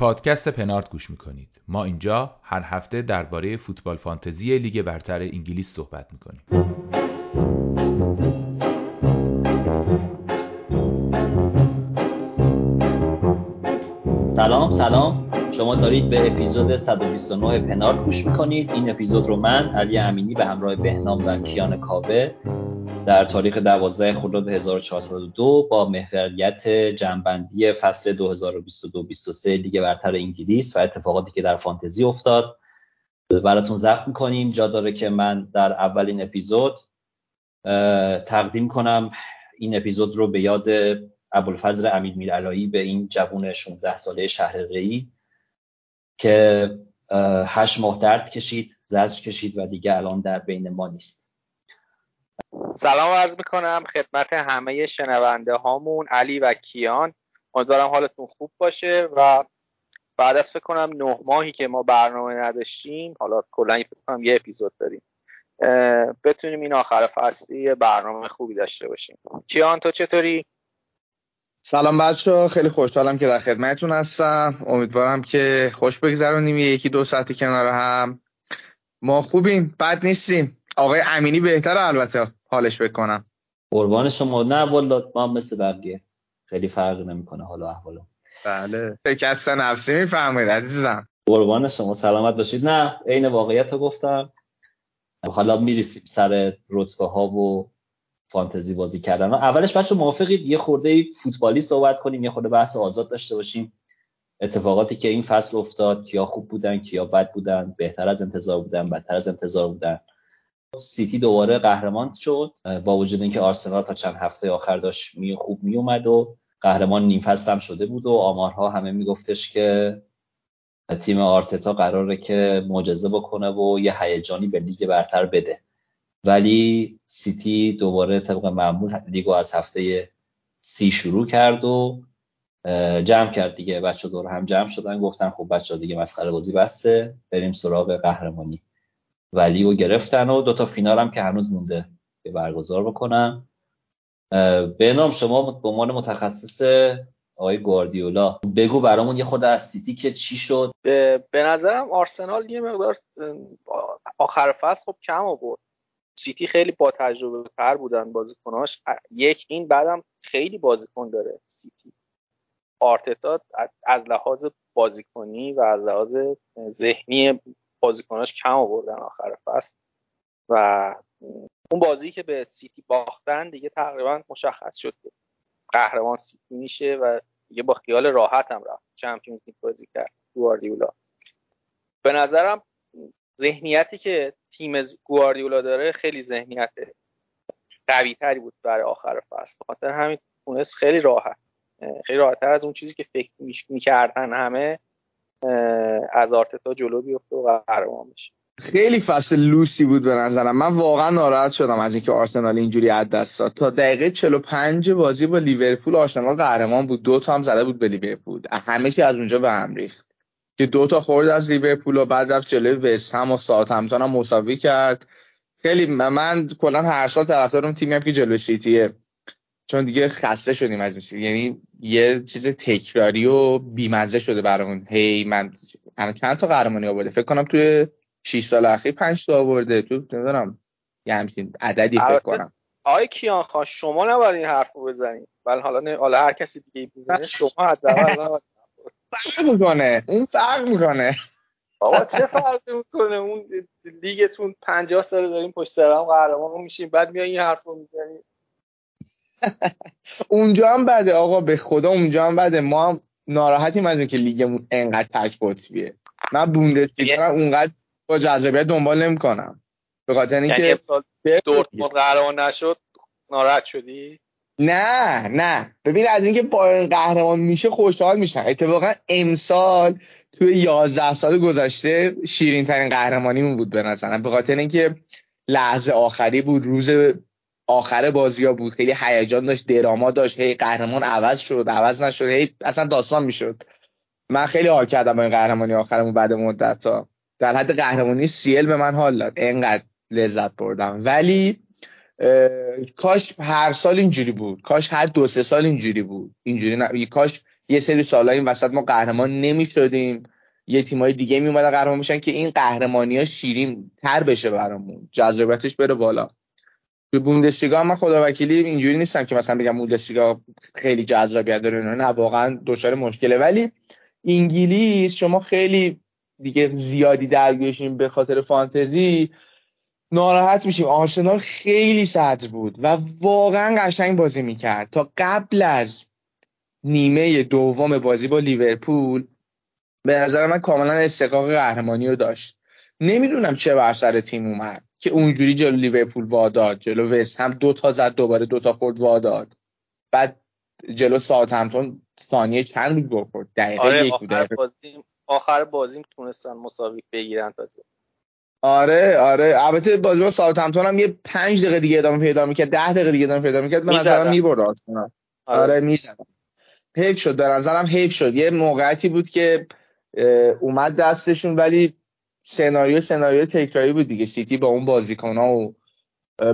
پادکست پنارد گوش می‌کنید. ما اینجا هر هفته درباره فوتبال فانتزی لیگ برتر انگلیس صحبت می‌کنیم. سلام سلام. شما دارید به اپیزود 129 پنارد گوش می‌کنید. این اپیزود رو من علی امینی به همراه بهنام و کیان کاوه در تاریخ 12 خرداد 1402 با محوریت جنبندی فصل 2022-23 لیگ برتر انگلیس و اتفاقاتی که در فانتزی افتاد. براتون ضبط می‌کنیم. جا داره که من در اولین اپیزود تقدیم کنم این اپیزود رو به یاد ابوالفضل امیر میرعلایی به این جوون 16 ساله شهر ری که هشت ماه درد کشید زجر کشید و دیگه الان در بین ما نیست. سلام عرض می‌کنم خدمت همه شنونده هامون علی و کیان. امیدوارم حالتون خوب باشه و بعد از فکر کنم نه ماهی که ما برنامه نداشتیم حالا کلا فکر کنم یه اپیزود داریم بتونیم این آخر فصلی برنامه خوبی داشته باشیم. کیان تو چطوری؟ سلام بچه خیلی خوشحالم که در خدمتتون هستم. امیدوارم که خوش بگذرونیم یکی دو ساعتی کنار هم. ما خوبیم بد نیستیم. آقای امینی بهتره البته حالش بکنم. قربان شما. نه والا ما مثل بقیه خیلی فرق نمی‌کنه حالا احوالم. بله. شکست نفسی می‌فهمید عزیزم. قربان شما. سلامت باشید. نه عین واقعیت رو گفتم. حالا میریسیم سر رتبه ها و فانتزی بازی کردن. اولش بچه موافقید یه خورده فوتبالی صحبت کنیم یه خورده بحث آزاد داشته باشیم. اتفاقاتی که این فصل افتاد کیا خوب بودن کیا بد بودن بهتر از انتظار بودن بدتر از انتظار بودن. سیتی دوباره قهرمان شد. با وجود اینکه آرسنال تا چند هفته آخر داشت می خوب می اومد و قهرمان نیم فصل هم شده بود و آمارها همه میگفتش که تیم آرتتا قراره که معجزه بکنه و یه هیجانی به لیگ برتر بده. ولی سیتی دوباره طبق معمول لیگو از هفته سی شروع کرد و جمع کرد دیگه. بچه دور هم جمع شدن. گفتن خب بچه دیگه مسخره بازی بسته. بریم سراغ قهرمانی. ولی و گرفتن و دوتا فینال هم که هنوز مونده که برگزار بکنن. به نام شما به عنوان متخصص آقای گواردیولا بگو برامون یه خورده از سیتی که چی شد؟ به نظرم آرسنال یه مقدار آخر فصل خب کم آورد. سیتی خیلی با تجربه تر بودن بازیکناش. یک این بعدم خیلی بازیکن داره سیتی. آرتتا از لحاظ بازیکنی و از لحاظ ذهنی بازیکناش کم آوردن آخر فصل. و اون بازی که به سیتی باختن دیگه تقریبا مشخص شد که قهرمان سیتی میشه و دیگه با خیال راحت هم رفت. چمپیونز لیگ بازی کرد گواردیولا. به نظرم ذهنیتی که تیم گواردیولا داره خیلی ذهنیت قوی تری بود برای آخر فصل. خاطر همین تونست خیلی راحت خیلی راحتتر از اون چیزی که فکر می‌کردن همه از آرتتا جلو بیفته و قهرمان بشه. خیلی فصل لوسی بود به نظرم. من واقعا ناراحت شدم از اینکه آرسنال اینجوری از دست داد. تا دقیقه 45 بازی با لیورپول آرسنال قهرمان بود. دو تا هم زده بود به لیورپول. همه چی از اونجا به هم ریخت. که دو تا خورد از لیورپول و بعد رفت جلوی وست هم و ساوثهمپتون هم مساوی کرد. خیلی من کلا هر سال طرفدار اون تیمی هم که جلوی سیتیه. چون دیگه خسته شدیم از این یعنی یه چیز تکراری و بیمزه شده برامون. هی من الان چند تا قهرمانی آورده؟ فکر کنم توی 6 سال اخیر 5 تا آورده. تو نمی‌دونم یه همچین عددی فکر کنم. آقای کیان خان شما نباید این حرفو بزنید ولی حالا حالا هر کسی دیگه بزنه شما حداقل فرق می‌کنه. اون فرق می‌کنه. آقا چه فرقی می‌کنه؟ اون لیگتون 50 سال داریم پشت سر هم قهرمان میشیم بعد میای این حرفو می‌زنی. اونجا هم بده آقا به خدا اونجا هم بده. ما هم ناراحتیم از اینکه لیگمون انقدر تک قطبیه من بوندسلیگا اونقدر با جذابیت دنبال نمی‌کنم. به خاطر اینکه یعنی دورتموند قهرمان نشد ناراحت شدی؟ نه نه. ببین از اینکه با قهرمان میشه خوشحال میشن اتفاقا امسال توی 11 سال گذشته شیرین ترین قهرمانیمون بود به نظرم. به خاطر اینکه لحظه آخری بود روز آخر بازی ها بود. خیلی هیجان داشت دراما داشت. هی قهرمان عوض شد عوض نشد. هی اصلا داستان می‌شد. من خیلی حال کردم با این قهرمانی آخرمون بعد مدت تا در حد قهرمانی سیل به من حال داد. انقدر لذت بردم. ولی کاش هر سال اینجوری بود. کاش هر دو سه سال اینجوری بود. اینجوری نه کاش یه سری سالا این وسط ما قهرمان نمی‌شدیم. یه تیمای دیگه می قهرمان میشن که این قهرمانی ها شیرین تر بشه برامون. جذابیتش بره بالا. به بوندسلیگا من خدا وکیلی اینجوری نیستم که مثلا بگم بوندسلیگا خیلی جذابیت داره نه واقعا دچار مشکله. ولی انگلیس شما خیلی دیگه زیادی درگیرشین به خاطر فانتزی ناراحت میشیم. آرسنال خیلی صدر بود و واقعا قشنگ بازی می‌کرد. تا قبل از نیمه دوم بازی با لیورپول به نظر من کاملا استقاق قهرمانی رو داشت. نمی‌دونم چه بر سر تیم اومد. که اونجوری جلو لیورپول واداد جلو وست هم دو تا زد دوباره دو تا خورد واداد. بعد جلو ساعت همتون ثانیه چند بود گل خورد؟ دقیقه آره یک آخر بازی آخر بازی تونستن مساوی بگیرن تازه آره آره. البته بازی با ساعت همتون هم یه پنج دقیقه دیگه ادامه پیدا می‌کرد ده دقیقه دیگه ادامه پیدا می‌کرد. به نظرم می‌برد آره, آره می‌زدم حیف شد به نظرم حیف شد. یه موقعیتی بود که اومد دستشون ولی سناریو سناریو تکراری بود دیگه. سیتی با اون بازیکن ها و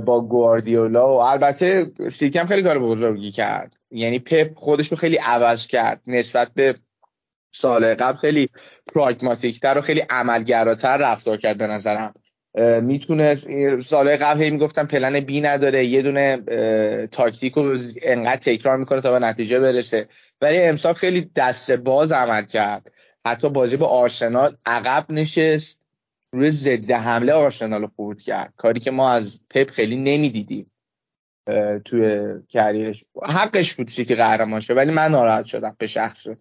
با گواردیولا و البته سیتی هم خیلی کار بزرگی کرد. یعنی پپ خودش رو خیلی عوض کرد. نسبت به سال قبل خیلی پراگماتیک و خیلی عملگراتر رفتار کرد به نظرم. می‌تونه سال قبل هی می‌گفتم پلن بی نداره. یه دونه تاکتیک رو انقدر تکرار می‌کنه تا به نتیجه برسه. ولی امسال خیلی دست باز عمل کرد. حتی بازی با آرسنال عقب نشست. روی ضد حمله آرسنال رو کرد. کاری که ما از پپ خیلی نمی‌دیدیم توی کریرش. حقش بود سیتی قهرمان شه ولی من ناراحت شدم به شخصه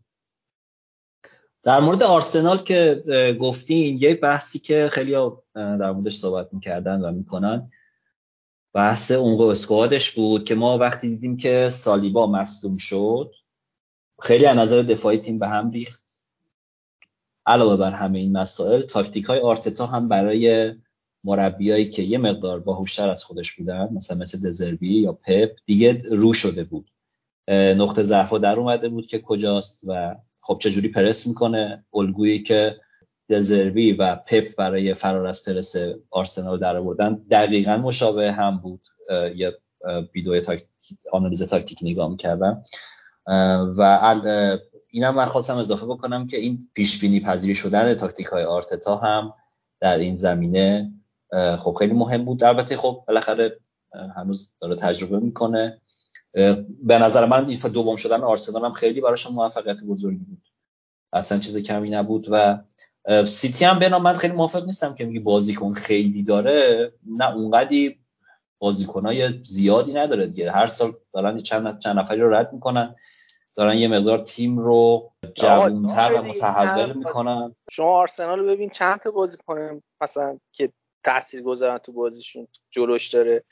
در مورد آرسنال که گفتین یه بحثی که خیلی در موردش صحبت می‌کردن و می‌کنن. بحث اونقو اسکوادش بود که ما وقتی دیدیم که سالیبا مصدوم شد خیلی از نظر دفاعی تیم به هم ریخت. علاوه بر همه این مسائل تاکتیک های آرتتا هم برای مربیایی که یه مقدار باهوشتر از خودش بودن مثلا مثل دزربی یا پپ دیگه رو شده بود. نقطه ضعف در اومده بود که کجاست و خب چجوری پرس می‌کنه. الگویی که دزربی و پپ برای فرار از پرس آرسنال در آوردن دقیقا مشابه هم بود. یه ویدیو تاکتیک آنالیز تاکتیک نگاه می‌کردم. و اینم من خواستم اضافه بکنم که این پیش بینی پذیری شدن تاکتیک های آرتتا هم در این زمینه خب خیلی مهم بود. البته خب بالاخره هنوز داره تجربه می‌کنه. به نظر من این دوم شدن آرسنال هم خیلی براش موفقیت بزرگی بود. اصلا چیز کمی نبود و سیتی هم بنا من خیلی موافق نیستم که میگی بازیکن خیلی داره. نه اونقدی بازیکنای زیادی نداره دیگه. هر سال دارن چند چند نفری رو رد می‌کنن. دارن یه مقدار تیم رو جوانتر و متحول می‌کنن. شما آرسنال رو ببین چند تا بازیکن مثلا که تاثیر گذارن تو بازیشون. جلوش داره.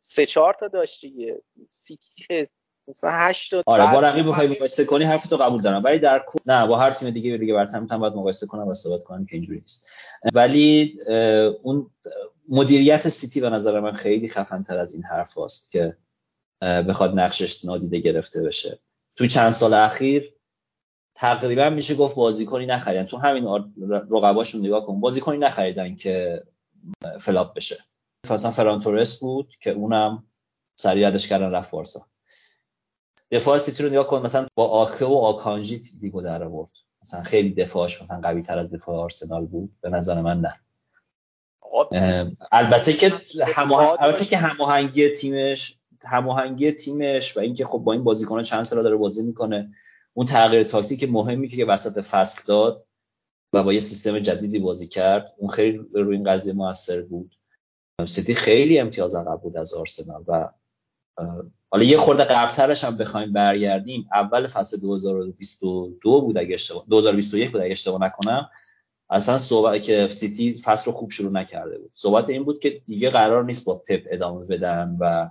سه چهار تا داشت دیگه. سیتی مثلا 8 تا آره با رقیب بخوای مقایسه کنی حرف تو قبول دارم ولی در نه با هر تیم دیگه دیگه برتر می‌تونم باید مقایسه کنم و ثابت کنم که اینجوری نیست. ولی اون مدیریت سیتی به نظر من خیلی خفن تر از این حرف هاست که بخواد نقشش نادیده گرفته بشه. تو چند سال اخیر تقریبا میشه گفت بازیکنی نخریدن. تو همین رقباشون نگاه کن. بازیکنی نخریدن که flop بشه. مثلا فران تورس بود که اونم سریع ردش کردن رفت بارسا. دفاع سیتی رو نگاه کن. مثلا با آکه و آکانجی دیگو در آورد. مثلا خیلی دفاعش مثلا قوی تر از دفاع آرسنال بود. به نظر من نه. البته که البته که هماهنگی تیمش هماهنگی تیمش و اینکه خب با این بازیکن چند سال داره بازی می‌کنه. اون تغییر تاکتیک مهمی که وسط فصل داد و با یه سیستم جدیدی بازی کرد اون خیلی روی این قضیه موثر بود. سیتی خیلی امتیاز عقب بود از آرسنال و حالا یه خورده قبلترش هم بخوایم برگردیم. اول فصل 2022 بود اگه اشتباه 2021 بود اگه اشتباه نکنم. اصلا صحبت که سیتی فصل رو خوب شروع نکرده بود. صحبت این بود که دیگه قرار نیست با پپ ادامه بدن و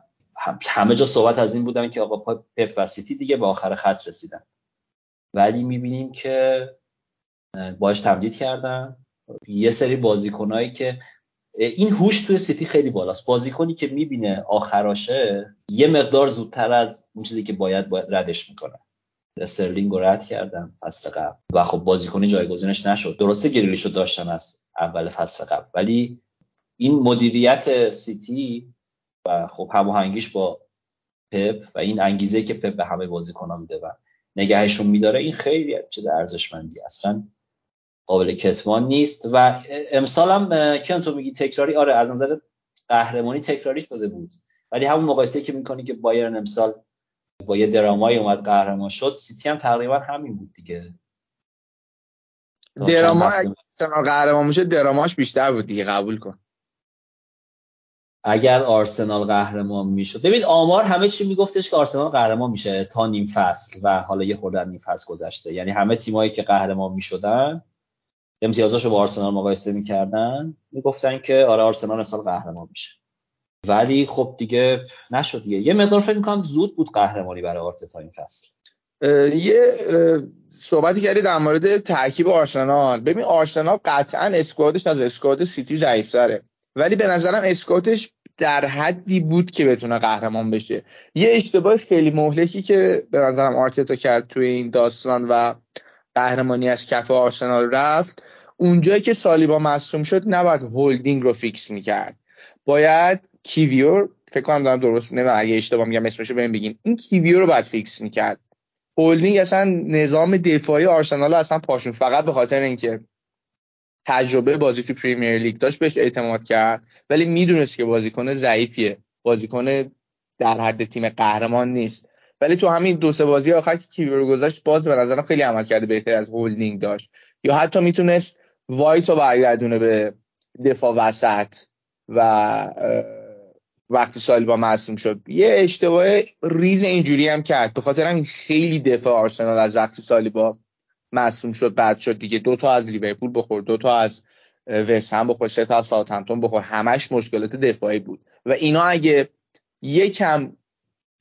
همه جا صحبت از این بودن که آقا پپ و سیتی دیگه به آخر خط رسیدن. ولی می‌بینیم که باش تمدید کردن. یه سری بازیکنایی که این هوش توی سیتی خیلی بالاست. بازیکنی که می‌بینه آخراشه یه مقدار زودتر از اون چیزی که باید, باید ردش می‌کنه. استرلینگ رو رد کردن فصل قبل. و خب بازیکنی جایگزینش نشد. درسته گریلیشو داشتن از اول فصل قبل. ولی این مدیریت سیتی و خب هماهنگیش با پپ و این انگیزه که پپ به همه بازیکن‌ها میده و نگهشون میداره این خیلی چیز ارزشمندی اصلا قابل کتمان نیست و امسال هم کیان تو میگی تکراری؟ آره از نظر قهرمانی تکراری شده بود. ولی همون مقایسه که می‌کنی که بایرن امسال با یه درامایی اومد قهرمان شد سیتی هم تقریبا همین بود دیگه. دراما قهرمان میشه دراماش بیشتر بود دیگه قبول کن. اگر آرسنال قهرمان می‌شد. ببین آمار همه چی میگفتش که آرسنال قهرمان میشه تا نیم فصل و حالا یه خورده نیم فصل گذشته. یعنی همه تیمایی که قهرمان می‌شدن امتیازاشو با آرسنال مقایسه می‌کردن. می‌گفتن که آره آرسنال امسال قهرمان میشه. ولی خب دیگه نشد دیگه. یه مقدار فکر می‌کنم زود بود قهرمانی برای آرتتا این فصل. یه صحبتی کردی در مورد ترکیب آرسنال. ببین آرسنال قطعا اسکوادش از اسکواد سیتی ضعیفتره. ولی به نظرم squad ش در حدی بود که بتونه قهرمان بشه. یه اشتباه خیلی مهلکی که به نظرم آرتتا کرد توی این داستان و قهرمانی از کف آرسنال رفت اونجایی که سالیبا مصدوم شد نباید هولدینگ رو فیکس می‌کرد. باید کیویور فکر کنم دارم درست نه اگه اشتباه میگم اسمشو بهم بگین این کیویور رو باید فیکس می‌کرد. هولدینگ اصلا نظام دفاعی آرسنال رو اصلا پاشون فقط به خاطر اینکه تجربه بازی تو پریمیر لیگ داشت بهش اعتماد کرد ولی می‌دونست که بازیکن ضعیفیه. بازیکن در حد تیم قهرمان نیست. ولی تو همین دو سه بازی آخر که گذاشت باز به نظرم خیلی عملکرد بهتر از هولدینگ داشت. یا حتی می‌تونست وایت رو برگردونه به دفاع وسط و وقتی سالیبا مصدوم شد. یه اشتباه ریز اینجوری هم کرد. به خاطر همین خیلی دفاع آرسنال از وقتی سالیبا مصدوم شد بعد شد دیگه. دو تا از لیورپول بخور دو تا از وست هم بخور سه تا از ساوثهمپتون بخور. همش مشکلات دفاعی بود. و اینا اگه یکم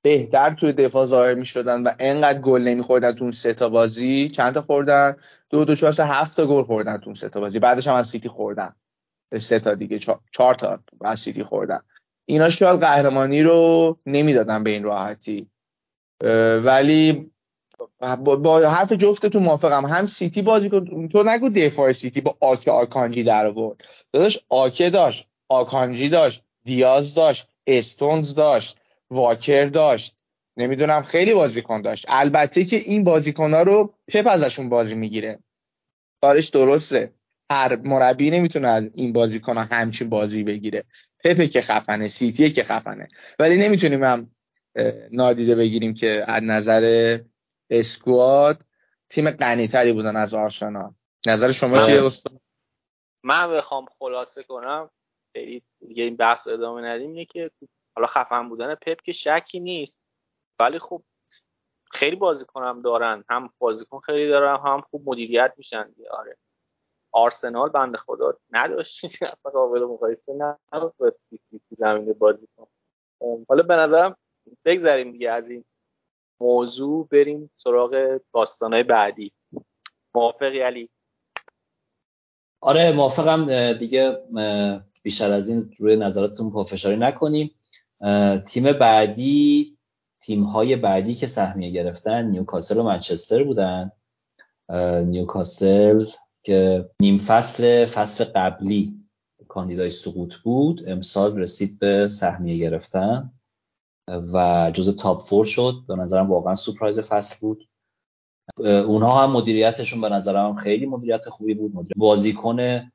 بهتر توی دفاع ظاهر می شدن و انقدر گل نمیخوردن تو اون سه تا بازی چند تا خوردن؟ دو دو چهار سه هفت تا گل خوردن تو اون سه تا بازی. بعدش هم از سیتی خوردن. سه تا دیگه. چهار تا از سیتی خوردن. اینا شاید قهرمانی رو نمی‌دادن به این راحتی. ولی با, با حرف جفتتون موافقم. هم سیتی بازیکن تو نگو دفاع سیتی با آکه آکانجی در آورد. داداش آکه داشت آکانجی داشت دیاز داشت استونز داشت واکر داشت. نمی‌دونم خیلی بازیکن داشت. البته که این بازیکن ها رو پپ ازشون بازی می‌گیره. کارش درسته. هر مربی نمی‌تونه از این بازیکن ها همچین بازی بگیره. پپ که خفنه سیتی که خفنه. ولی نمی‌تونیم هم نادیده بگیریم که از نظر اسکواد تیم غنیتری بودن از آرسنال. نظر شما چیه استاد؟ من بخوام خلاصه کنم خیلی دیگه این بحث ادامه ندیم اینه که حالا خفن بودن پپ که شکی نیست. ولی خب خیلی بازیکن دارن هم بازیکن خیلی دارن هم خوب مدیریت میشن آره. آرسنال بنده خدا نداشت. اصلا قابل مقایسه نبود با زمین بازیکن. حالا به نظرم بگذریم دیگه از این موضوع بریم سراغ داستانهای بعدی. موافقی علی؟ آره موافقم. دیگه بیشتر از این روی نظراتتون پافشاری نکنیم. تیم بعدی تیم های بعدی که سهمیه گرفتن نیوکاسل و منچستر بودن. نیوکاسل که نیم فصل فصل قبلی کاندیدای سقوط بود امسال رسید به سهمیه گرفتن. و جز top four شد. به نظرم واقعا surprise فصل بود. اونها هم مدیریتشون به نظرم خیلی مدیریت خوبی بود. مدیریت بازیکن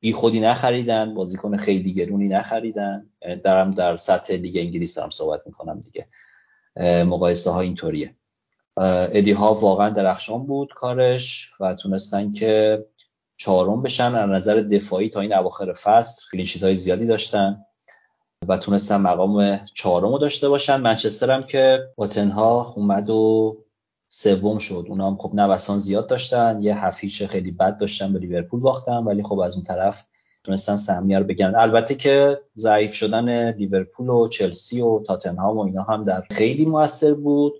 بی خودی نخریدن بازیکن خیلی گرونی نخریدن. درم در سطح لیگ انگلیس هم صحبت می‌کنم دیگه. مقایسه ها اینطوریه ادی ها واقعا درخشان بود کارش و تونستن که چهارم بشن. از نظر دفاعی تا این اواخر فصل کلینشیت های زیادی داشتن. و تونستن مقام چهارم رو داشته باشن منچستر هم که با تنها اومد و سوم شد. اونا هم خب نوسان زیاد داشتن. یه هفیچ خیلی بد داشتن به لیورپول باختن ولی خب از اون طرف تونستن سهمیه رو بگیرن. البته که ضعیف شدن لیورپول و چلسی و تاتنهام و اینا هم در خیلی موثر بود.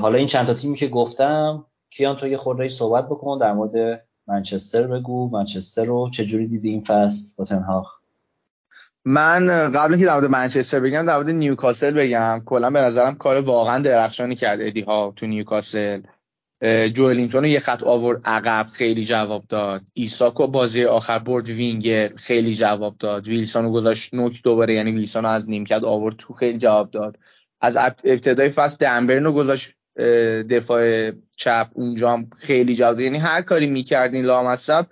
حالا این چند تا تیمی که گفتم کیان تو یه خورده صحبت بکن در مورد منچستر بگو. منچستر رو چجوری دیدی این فصل؟ با من قبل که در مورد منچستر بگم در مورد نیوکاسل بگم. کلا به نظرم کار واقعا درخشانی کرده ادی هاو تو نیوکاسل. جوئلینگتون یه خط آورد عقب خیلی جواب داد. ایساکو بازی آخر برد وینگر خیلی جواب داد. ویلسون رو گذاشت نوک دوباره یعنی ویلسون از نیمکت آورد تو خیلی جواب داد. از ابتدای فصل دنبرن رو گذاشت دفاع چپ اونجا هم خیلی جواب یعنی هر کاری می‌کردین لامصب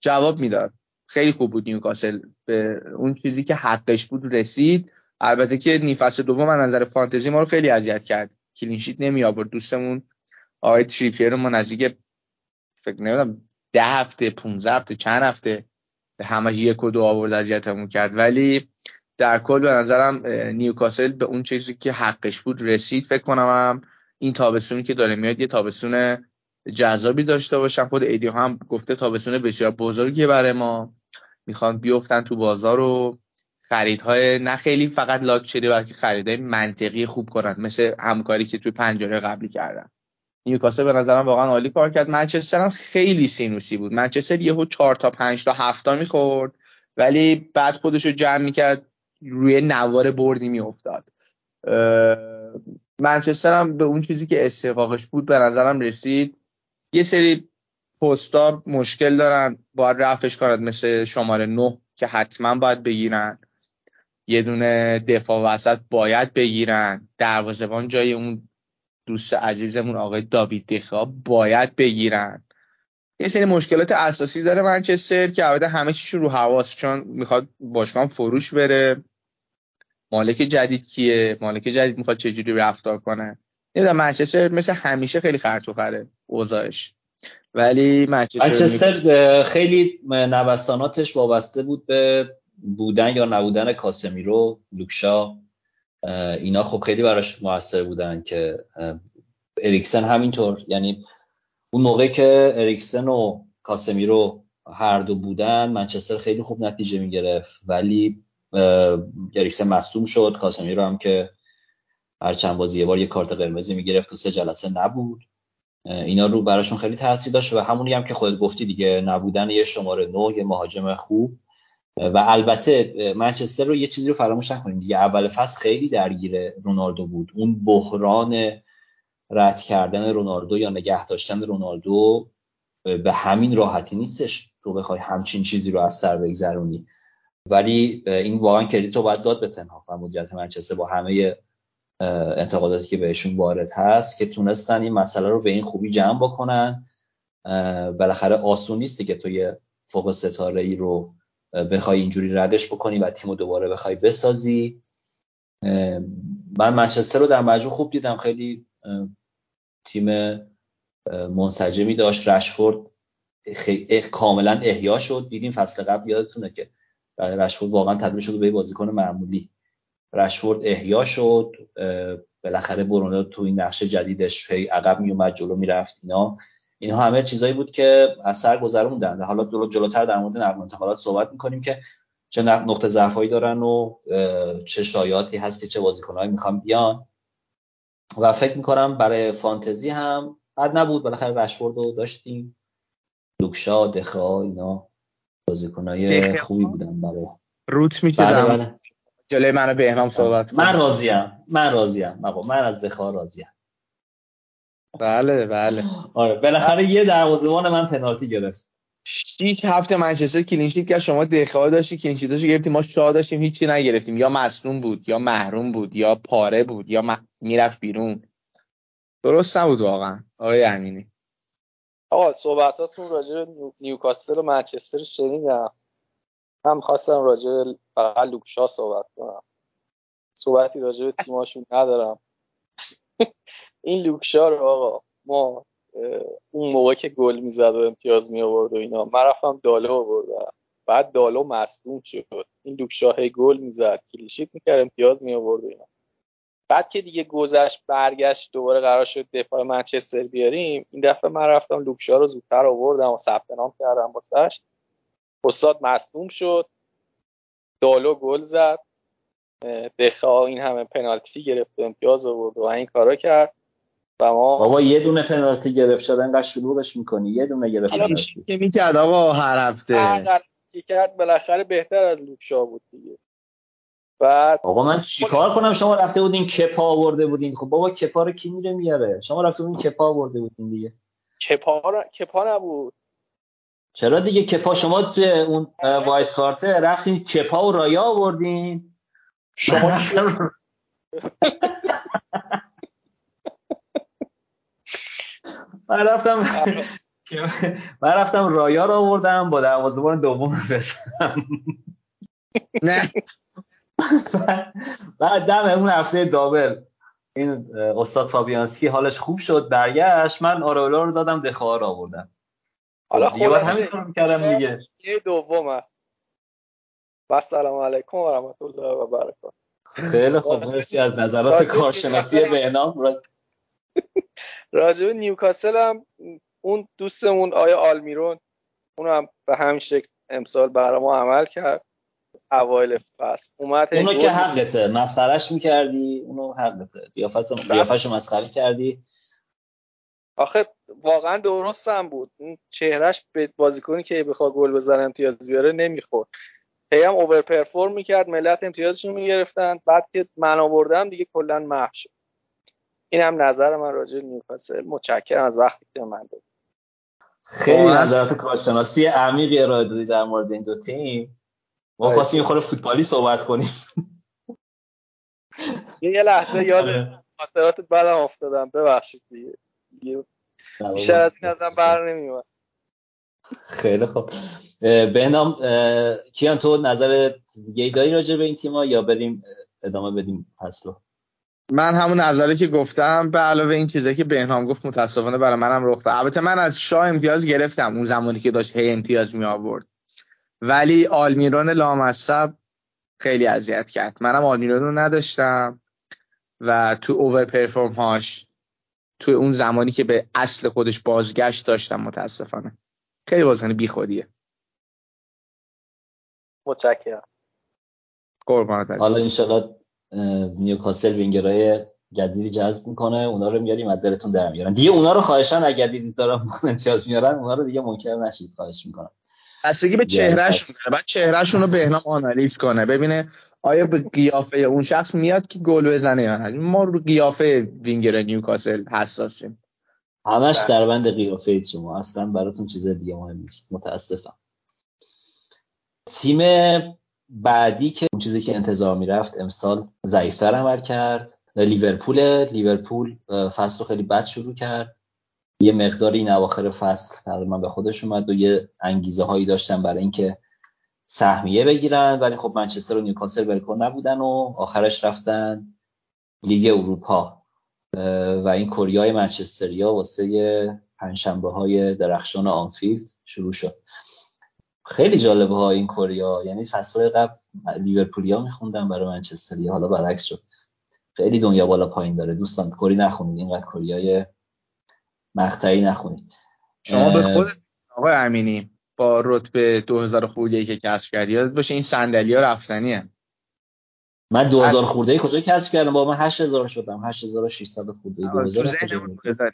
جواب می‌داد. خیلی خوب بود نیوکاسل. به اون چیزی که حقش بود رسید. البته که نیفس دوم من نظر فانتزی ما رو خیلی اذیت کرد. کلینشیت نمی آورد دوستمون. آقای تریپیر ما نزدیک فکر نمی‌دونم ده هفته 15 هفته چند هفته همه یک و دو آورد اذیتمون کرد. ولی در کل به نظرم نیوکاسل به اون چیزی که حقش بود رسید فکر کنم این تابستونی که داره میاد یه تابستون جذابی داشته باشم. خود ایدیو هم گفته تابستون بسیار بزرگی برای ما. می‌خوان بیفتن تو بازار و خریدهای نه خیلی فقط لاکچری بلکه خریدهای منطقی خوب کنن. مثل همکاری که توی پنجره قبلی کردن. نیوکاسل به نظرم واقعا عالی کار کرد. منچستر هم خیلی سینوسی بود. منچستر یهو 4 تا 5 تا 7 تا می‌خورد. ولی بعد خودش رو جمع می‌کرد روی نوار بردی میافتاد. منچستر هم به اون چیزی که استفاقش بود به نظرم رسید. یه سری پستا مشکل دارن. باید رفش کنند مثل شماره 9 که حتما باید بگیرن. یه دونه دفاع وسط باید بگیرن. دروازه‌بان جای اون دوست عزیزمون آقای داوید دخا باید بگیرن. یه سری مشکلات اساسی داره منچستر که البته همه چیش رو حواس چون می‌خواد باشگاه فروش بره. مالک جدید کیه؟ مالک جدید می‌خواد چجوری رفتار کنه؟ نمی‌دونم منچستر مثل همیشه خیلی خرطو خره اوضاعش. ولی منچستر خیلی نوساناتش وابسته بود به بودن یا نبودن کاسمیرو لوکشا. اینا خب خیلی براش موثر بودن که اریکسن همینطور. یعنی اون موقع که اریکسن و کاسمیرو هر دو بودن منچستر خیلی خوب نتیجه می‌گرفت. ولی اریکسن مصدوم شد. کاسمیرو هم که هر چند بازی یه بار یه کارت قرمزی می‌گرفت و سه جلسه نبود. اینا رو براشون خیلی تاثیر داشت و همونی هم که خودت گفتی دیگه نبودن یه شماره نو یه مهاجم خوب. و البته منچستر رو یه چیزی رو فراموش نکنیم دیگه اول فصل خیلی درگیر رونالدو بود. اون بحران رد کردن رونالدو یا نگه داشتن رونالدو به همین راحتی نیستش تو بخوای همچین چیزی رو از سر بگذرونی. ولی این واقعا کردیت رو باید داد به تنها و مدیریت منچستر با همه انتقاداتی که بهشون وارد هست که تونستن این مسئله رو به این خوبی جمع بکنن. بالاخره آسون نیست که تو یه فوق ستاره ای رو بخوای اینجوری ردش بکنی و تیم دوباره بخوای بسازی. من منچستر رو در مجموع خوب دیدم. خیلی تیم منسجمی داشت. رشفورد کاملا احیا شد. دیدیم فصل قبل یادتونه که رشفورد واقعا تبدیل شد به بازیکن معمولی رشفورد احیا شد بالاخره برونو تو این نقشه جدیدش پی عقب میومد جلو می‌رفت اینا. اینها همه چیزایی بود که از سر گذروندن. حالا جلوتر در مورد نقل انتقالات صحبت می‌کنیم که چه نقطه ضعفایی دارن و چه شایعاتی هست که چه بازیکنهایی می‌خوان بیان. و فکر می‌کنم برای فانتزی هم بد نبود. بالاخره رشفورد رو داشتیم. لوکشا دخا اینا بازیکنهای خوبی بودن برای روت می‌کردم بله بله. جلوی منو به امام صحبت من راضیم. من راضیم. من از دخا راضیم. بله بله. آره بالاخره یه دروازه‌بان من پنالتی گرفت. شیش هفته منچستر clean sheet که شما دخیا داشتی clean sheet اشو گرفتیم ما شاو داشتیم هیچی نگرفتیم. یا مصدوم بود یا محروم بود یا پاره بود یا می‌رفت بیرون. درست نبود واقعا. آقای امینی. آقا صحبتاتون راجع به نیوکاسل و منچستر شنیدم. هم خواستم راجع فقط لوک شاو صحبت کنم. صحبتی راجع به تیماشون ندارم. این لوک شاو رو آقا ما اون موقع که گل می‌زد و امتیاز می آورد و اینا من رفتم دالو آوردم بعد دالو مصدوم شد. این لوکشا هی گل می‌زد کلیشیت می‌کرد امتیاز می آورد و اینا. بعد که دیگه گذشت برگشت دوباره قرار شد دفاع منچستر بیاریم این دفعه من رفتم لوکشا رو زودتر آوردم و ثبت نام کردم واسش. استاد مصدوم شد. دالو گل زد. دخا این همه پنالتی گرفت و امتیاز آورد و این کارا کرد. و ما بابا یه دونه پنالتی گرفت شده انقدر شلوغش می‌کنی. یه دونه گرفت که می‌کرد آقا هر هفته؟ کرد؟ بالاخره بهتر از لوکشا بود دیگه. بعد آقا من چیکار کنم؟ شما رفته بودین کپا آورده بودین. خب بابا کپا رو کی میره میاره شما رفته بودین کپا آورده بودین دیگه. کپا را... کپا نبود. چرا دیگه کپا؟ شما تو اون وایت کارته رفتین کپا و رایا آوردین. شما من رفتم من رفتم رایا رو آوردم با دروازه‌بان دوم بسم نه. بعد دم اون هفته دابل. این استاد فابیانسکی حالش خوب شد برگشت. من آراولا رو دادم دخواه رو آوردم. حالا باید همین کارو می‌کردم دیگه. یه دوم است و سلام علیکم و رحمت الله و برکاته. خیلی خوب مرسی از نظرات کارشناسی بهنام. راجب نیوکاسل هم اون دوستمون آیا آلمیرون اون هم به همین شکل امسال برای ما عمل کرد. اوایل فصل. اومد اونو که حقته. مسخرش می‌کردی اونو حقته. قیافش قیافش مسخره کردی. آخه واقعا درست هم بود. اون چهرش به بازیکنی که بخواد گل بزنه امتیاز بیاره نمی‌خورد. هی هم اوور پرفورم می‌کرد ملت امتیازشون می‌گرفتن. بعد که من آوردم دیگه کلا محو شد. این هم نظر من راجع به نیوکاسل. متشکرم از وقتی که من داد خیلی نظرات کارشناسی عمیقی ارائه دادی در مورد این دو تیم. ما خواستیم خود فوتبالی صحبت کنیم. یه لحظه یاد خاطرات بعدم افتادم. ببخشید دیگه. بیشتر از این ازم بر نمیومد خیلی خوب. بهنام کیان تو نظر دیگه داری راجع به این تیما یا بریم ادامه بدیم فصلو من همون نظری که گفتم به علاوه این چیزایی که بهنام گفت متاسفانه برای منم رخ داد. البته من از شاه امتیاز گرفتم اون زمانی که داشت هی امتیاز می آورد ولی آلمیرون لامصب خیلی اذیت کرد. منم آلمیرون رو نداشتم و تو اوور پرفورم هاش تو اون زمانی که به اصل خودش بازگشت داشتم متاسفانه. خیلی بازیکن بیخودیه. متشکرم. قربانت حالا انشالله نیوکاسل وینگرای جدیدی جذب می‌کنه. اونا رو میاریم از دلتون در میارن. دیگه اونا رو خواهشان اگر دیدید دارن امتیاز میارن اونا رو دیگه منکر نشید خواهش می‌کنم. بستگی به چهرهشون داره. بعد چهرهشون رو بهنام آنالیز کنه. ببینه آیا به قیافه اون شخص میاد که گل بزنه یا نه؟ ما رو قیافه وینگر نیوکاسل حساسیم. همش در بند قیافه شما. اصلا براتون چیز دیگه مهم نیست. متاسفم. تیم بعدی که اون چیزی که انتظار می‌رفت امسال ضعیفتر عمل کرد. لیورپول لیورپول فصل رو خیلی بد شروع کرد. یه مقداری این اواخر فصل تقریبا به خودش اومد و یه انگیزه هایی داشتن برای اینکه سهمیه بگیرن. ولی خب منچستر و نیوکاسل ولکن نبودن و آخرش رفتن لیگ اروپا. و این کوریای منچستریا واسه پنجشنبه های درخشان آنفیلد شروع شد. خیلی جالبه ها این کوریا. یعنی فصل قبل لیورپولیا میخوندم برای منچستریا حالا برعکس شد. خیلی دنیا بالا پایین داره. دوستان کوری نخونید. اینقدر کوریای مقطعی نخونید. شما به خود آقای امینی با رتبه 2000 خورده که کسب کردی یاد باشه این صندلی ها رفتنیه. من 2000 خورده کجا کسب کردم؟ با من 8000 شدم. 8600 خورده 2000 کجا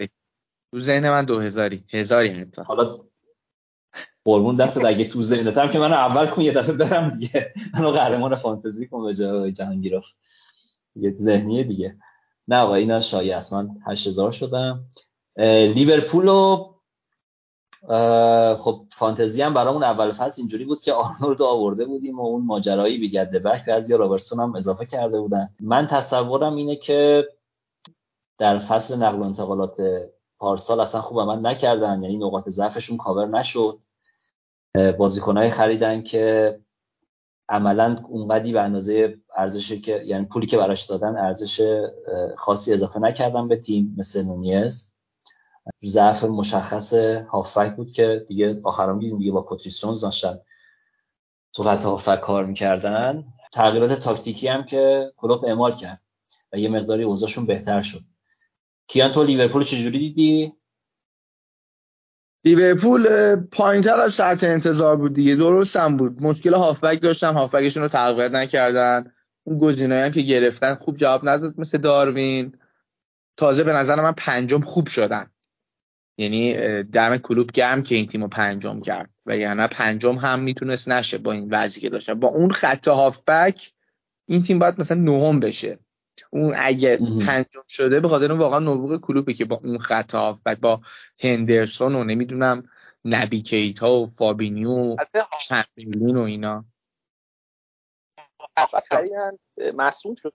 تو ذهن من 2000 هزاری حتی. حالا قربون دست اگه تو ذهنتم که منو اول کن یه دفعه برم دیگه. منو قهرمان فانتزی کن به جای جهانگیرف یه ذهنیه دیگه. نه آقا اینا شایعه است. من 8000 شدم. لیورپول خب فانتزی هم برامون اول فصل اینجوری بود که آرنولد آورده بودیم و اون ماجرایی بیگرد بک از یا رابرتسون هم اضافه کرده بودن. من تصورم اینه که در فصل نقل و انتقالات پارسال اصلا خوب عمل نکردن. یعنی نقاط ضعفشون کاور نشد. بازیکنهای خریدن که عملا اونقدی به اندازه ارزشی که یعنی پولی که براش دادن ارزش خاصی اضافه نکردن به تیم مثل نونیز. ضعف مشخص هافک بود که دیگه آخرام دیدیم دیگه با کوتریسونز داشتن تو خط هافک کار می‌کردن. تغییرات تاکتیکی هم که کلوب اعمال کرد و یه مقداری اوضاعشون بهتر شد. کیان تو لیورپول چجوری دیدی؟ لیورپول پایینتر از سطح انتظار بود دیگه. درست هم بود. مشکل هافبک داشتن هافبکشون رو تقویت نکردن. اون گزینه‌ای هم که گرفتن خوب جواب نداد مثل داروین. تازه به نظر من پنجم خوب شدن. یعنی دم کلوب گرم که این تیمو پنجم کرد. و یعنی پنجم هم می‌تونست نشه با این وضعی که داشتن. با اون خط هافبک این تیم باید مثلا نهم بشه. اون اگه پنجم شده به خاطر واقعا نبوغ کلوبه که با اون خط هافبک با هندرسون و نمی‌دونم نبی کیتا و فابینیو و چمبرلین و اینا. مصوم شد.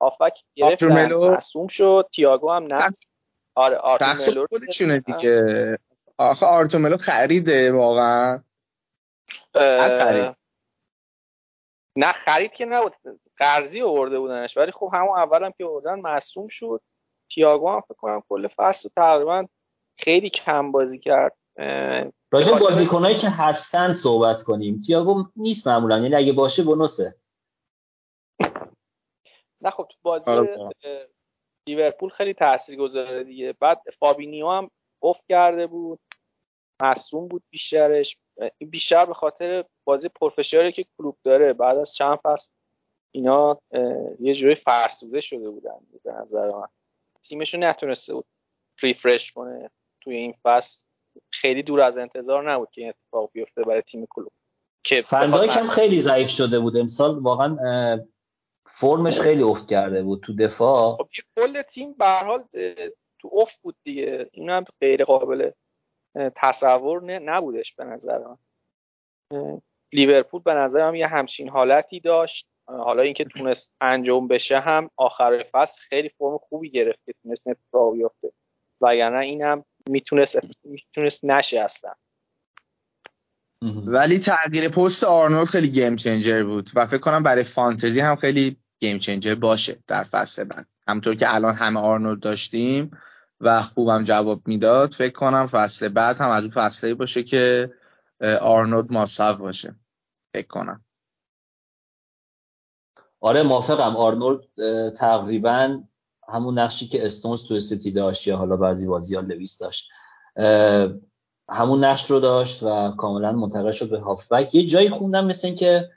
هافبک گرفت مصوم شد. تییاگو هم نه. آره آرتوملو خودشونه دیگه. آخه آرتوملو خریده واقعا. خرید. نه خرید که نبود. قرضی آورده بودنش. ولی خب همون اولم که آوردن مصوم شد. تییاگو هم فکر کنم کل فصل تقریبا خیلی کم بازی کرد. راجع بازیکنایی که هستن صحبت کنیم. تییاگو نیست معمولا. یعنی اگه باشه بونوسه نه خب تو بازی آره. لیورپول خیلی تاثیر گذاره دیگه. بعد فابینیو هم افت کرده بود. مصوم بود بیشترش. بیشتر به خاطر بازی پروفشنالی که کلوب داره. بعد از چند فصل اینا یه جوری فرسوده شده بودن به نظر من. تیمشون نتونسته بود ریفرش کنه توی این فصل. خیلی دور از انتظار نبود که این اتفاق بیفته برای تیم کلوب. که فندایک هم خیلی ضعیف شده بود. امسال واقعا فرمش خیلی افت کرده بود تو دفاع. خب کل تیم به حال تو افت بود دیگه. این هم غیر قابل تصور نبودش به نظر من. لیورپول به نظرم یه همچین حالتی داشت. حالا اینکه تونست انجام بشه هم آخر فصل خیلی فرم خوبی گرفت که تونست اتفاق بیفته. وگرنه این هم می‌تونست می‌تونست نشه اصلا. ولی تغییر پست آرنولد خیلی game changer بود و فکر کنم برای فانتزی هم خیلی game changer باشه در فصل بعد. همینطور که الان همه آرنولد داشتیم و خوبم جواب می‌داد فکر کنم فصل بعد هم از اون فصلی باشه که آرنولد must have باشه. فکر کنم. آره موافقم. آرنولد تقریبا همون نقشی که استونز تو سیتی داشت یا حالا بعضی بازی ها لویس داشت همون نقش رو داشت و کاملا منتقل شد به هافبک. یه جایی خوندم مثل که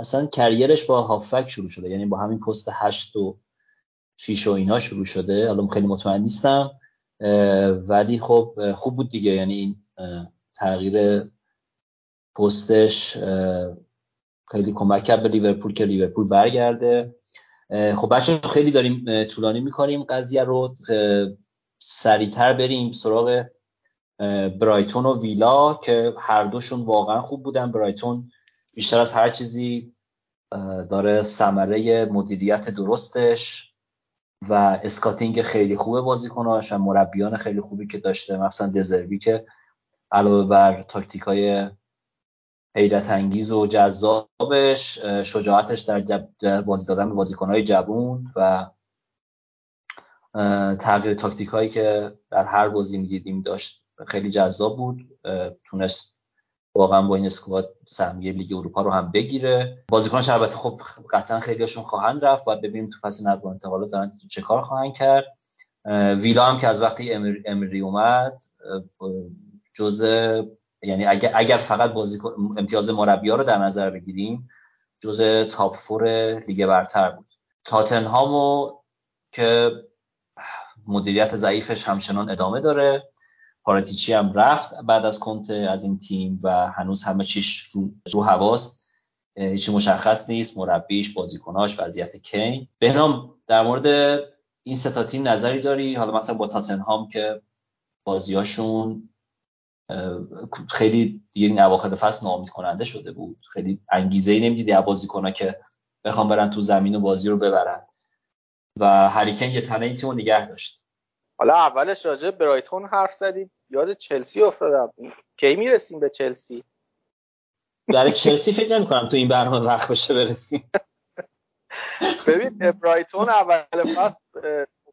اصلا کریرش با هافبک شروع شده. یعنی با همین پست هشت و 6 و اینا شروع شده. الان خیلی مطمئن نیستم. ولی خب خوب بود دیگه. یعنی این تغییر پستش خیلی کمک کرد به لیورپول که لیورپول برگرده. خب بچه خیلی داریم طولانی می‌کنیم قضیه رو. سریعتر بریم سراغ برایتون و ویلا که هر دوشون واقعا خوب بودن. برایتون بیشتر از هر چیزی داره ثمره مدیریت درستش و اسکاتینگ خیلی خوبه بازیکناش و مربیان خیلی خوبی که داشته مثلا دزربی که علاوه بر تاکتیک های حیرت انگیز و جذابش شجاعتش در بازی دادن به بازیکنهای جوون و تغییر تاکتیک هایی که در هر بازی می‌دیدیم داشت خیلی جذاب بود تونست واقعا با این اسکواد سهمیه لیگ اروپا رو هم بگیره. بازیکناش البته خب قطعا خیلیشون خواهند رفت. و ببینیم تو فصل نقل و انتقالات دارن چه کار خواهند کرد. ویلا هم که از وقتی امری اومد جزء یعنی اگر, اگر فقط بازیکن امتیاز مربی رو در نظر بگیریم جزء تاپ فور لیگ برتر بود. تاتنهامو که مدیریت ضعیفش همچنان ادامه داره. پاراتیچی هم رفت بعد از کنت از این تیم و هنوز همه چیش رو, رو هواست. هیچی مشخص نیست مربیش بازیکناش وضعیت کین. بهنام در مورد این ستا تیم نظری داری؟ حالا مثلا با تاتنهام که بازیاشون خیلی دیگه این اواخر فصل ناامید کننده شده بود. خیلی انگیزه ای نمی‌دیدی بازیکن‌ها که بخوام برن تو زمین و بازی رو ببرن. و هریکن یه تنه این تیم رو نگه داشت. حالا اولش راجع برایتون حرف زدیم. یاد چلسی افتادم. کی می‌رسیم به چلسی؟ در چلسی فکر نمی کنم تو این برنامه وقت بشه برسیم. ببین برایتون اول فصل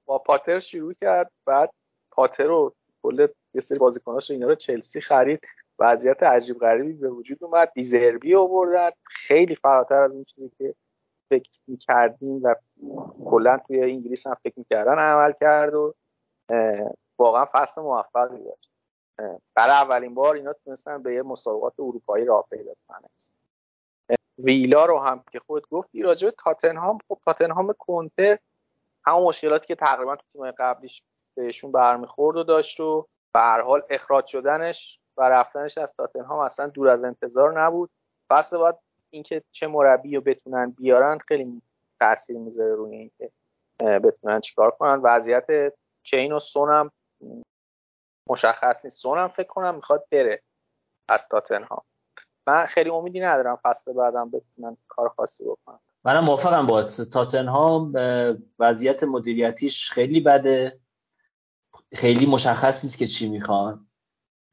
با پاتر شروع کرد. بعد پاتر رو کل یه سری بازیکناش اینا رو چلسی خرید. وضعیت عجیب غریبی به وجود اومد. دیزربی آوردن خیلی فراتر از اون چیزی که فکر می‌کردیم و کلا توی انگلیس هم فکر می‌کردن عمل کرد و واقعا فصل موفقی داشت برای اولین بار اینا تونستن به یه مسابقات اروپایی راه پیدا کنن. ویلا رو هم که خود گفتی راجع به تاتنهام خب تاتنهام کنته همون مشکلاتی که تقریبا تو تیم قبلیش بهشون برمیخورد و داشت و به هر حال اخراج شدنش و رفتنش از تاتنهام اصلا دور از انتظار نبود. فصل بعد اینکه چه مربی رو بتونن بیارن خیلی تاثیر می‌ذاره روی اینکه بتونن چیکار کنن. وضعیت کین و سونم مشخص نیست. سونم فکر کنم می‌خواد بره از تاتنهام. من خیلی امیدی ندارم فصل بعدم بتونن کار خاصی بکنن. منم موافقم با تاتنهام وضعیت مدیریتیش خیلی بده. خیلی مشخص نیست که چی می‌خوان.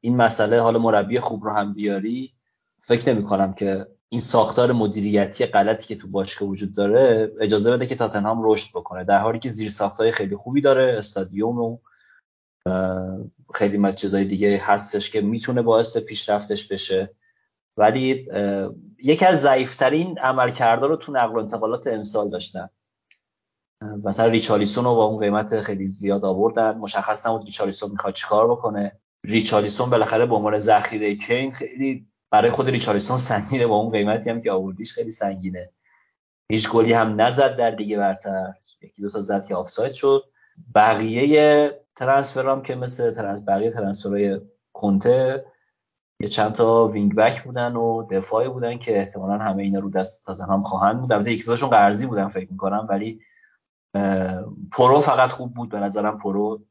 این مسئله حالا مربی خوب رو هم بیاری. فکر نمی کنم که این ساختار مدیریتی غلطی که تو باشگاه وجود داره اجازه بده که تاتنهام رشد بکنه در حالی که زیر ساختای خیلی خوبی داره استادیوم و خیلی چیزای دیگه هستش که می‌تونه باعث پیشرفتش بشه. ولی یکی از ضعیفترین عملکردا رو تو نقل و انتقالات امسال داشتن. مثلا ریچالیسون رو با اون قیمت خیلی زیاد آوردن. مشخص نبود ریچالیسون می‌خواد چیکار بکنه. ریچالیسون بالاخره به عنوان ذخیره کین خیلی برای خود ریچالیسون سنگینه. با اون قیمتی هم که آوردیش خیلی سنگینه. هیچ گلی هم نزد در دیگه برتر. یکی دو تا زد که آفساید شد. بقیه transfer ام که مثل trans بقیه transfer های کنته یه چند تا wing back بودن و دفاعی بودن که احتمالا همه اینا رو دست هم خواهند بود. البته یک دوشون قرضی بودن فکر می‌کنم ولی پرو فقط خوب بود. به نظرم پرو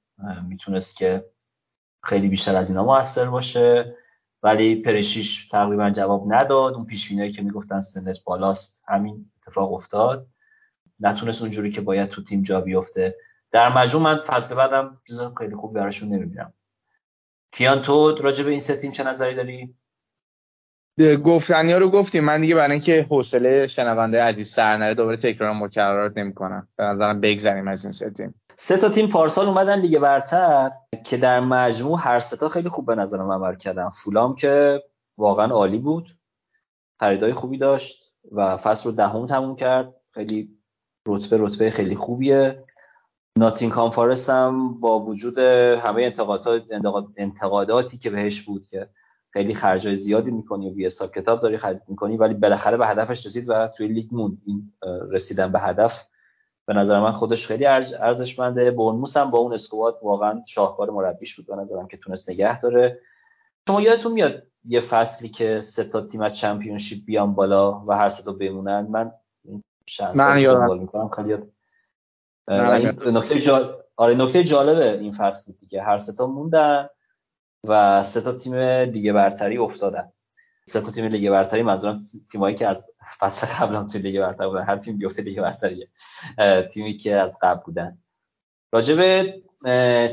می‌تونست که خیلی بیشتر از اینا موثر باشه. ولی پریشیچ تقریبا جواب نداد. اون پریشیچ که می‌گفتن سنش بالاست همین اتفاق افتاد. نتونست اونجوری که باید تو تیم جا بیفته. در مجموع من فصل بعدم چیز خیلی خوب براشون نمی‌بینم. کیان تو راجع به این سه تیم چه نظری داری؟ گفتنی ها رو گفتیم. من دیگه برای اینکه حوصله شنونده عزیز سر نره دوباره تکرار مکررات نمی‌کنم. به نظرم بگذریم از این سه تیم. سه تا تیم پارسال اومدن لیگ برتر که در مجموع هر سه تا خیلی خوب به نظرم عمل کردن. فولام که واقعا عالی بود خریدای خوبی داشت و فصل رو دهم تموم کرد. خیلی رتبه رتبه خیلی خوبیه. ناتینگهام فارست هم با وجود همه انتقادات انتقاداتی که بهش بود که خیلی خرجای زیادی می‌کنی و بی حساب کتاب داری خرید می‌کنی ولی بالاخره به هدفش رسید و توی لیگ موند. این رسیدن به هدف به نظر من خودش خیلی ارزشمنده. برنموس هم با اون اسکواد واقعا شاهکار مربیش بود. به نظرم که تونست نگه داره. شما یادتون میاد یه فصلی که سه تا تیم از چمپیونشیپ بیان بالا و هر سه تا بمونن؟ من من یادم. می‌کنم. خیلی نکته جال... آره نکته جالبه این فصل بود دیگه. هر سه تا موندن و سه تا تیم دیگه برتری افتادن. سه تا تیم لیگ برتری منظورم تیمایی که از فصل قبل هم توی لیگ برتر بودن. هر تیم بیفته لیگ برتریه. تیمی که از قبل بودن. راجع به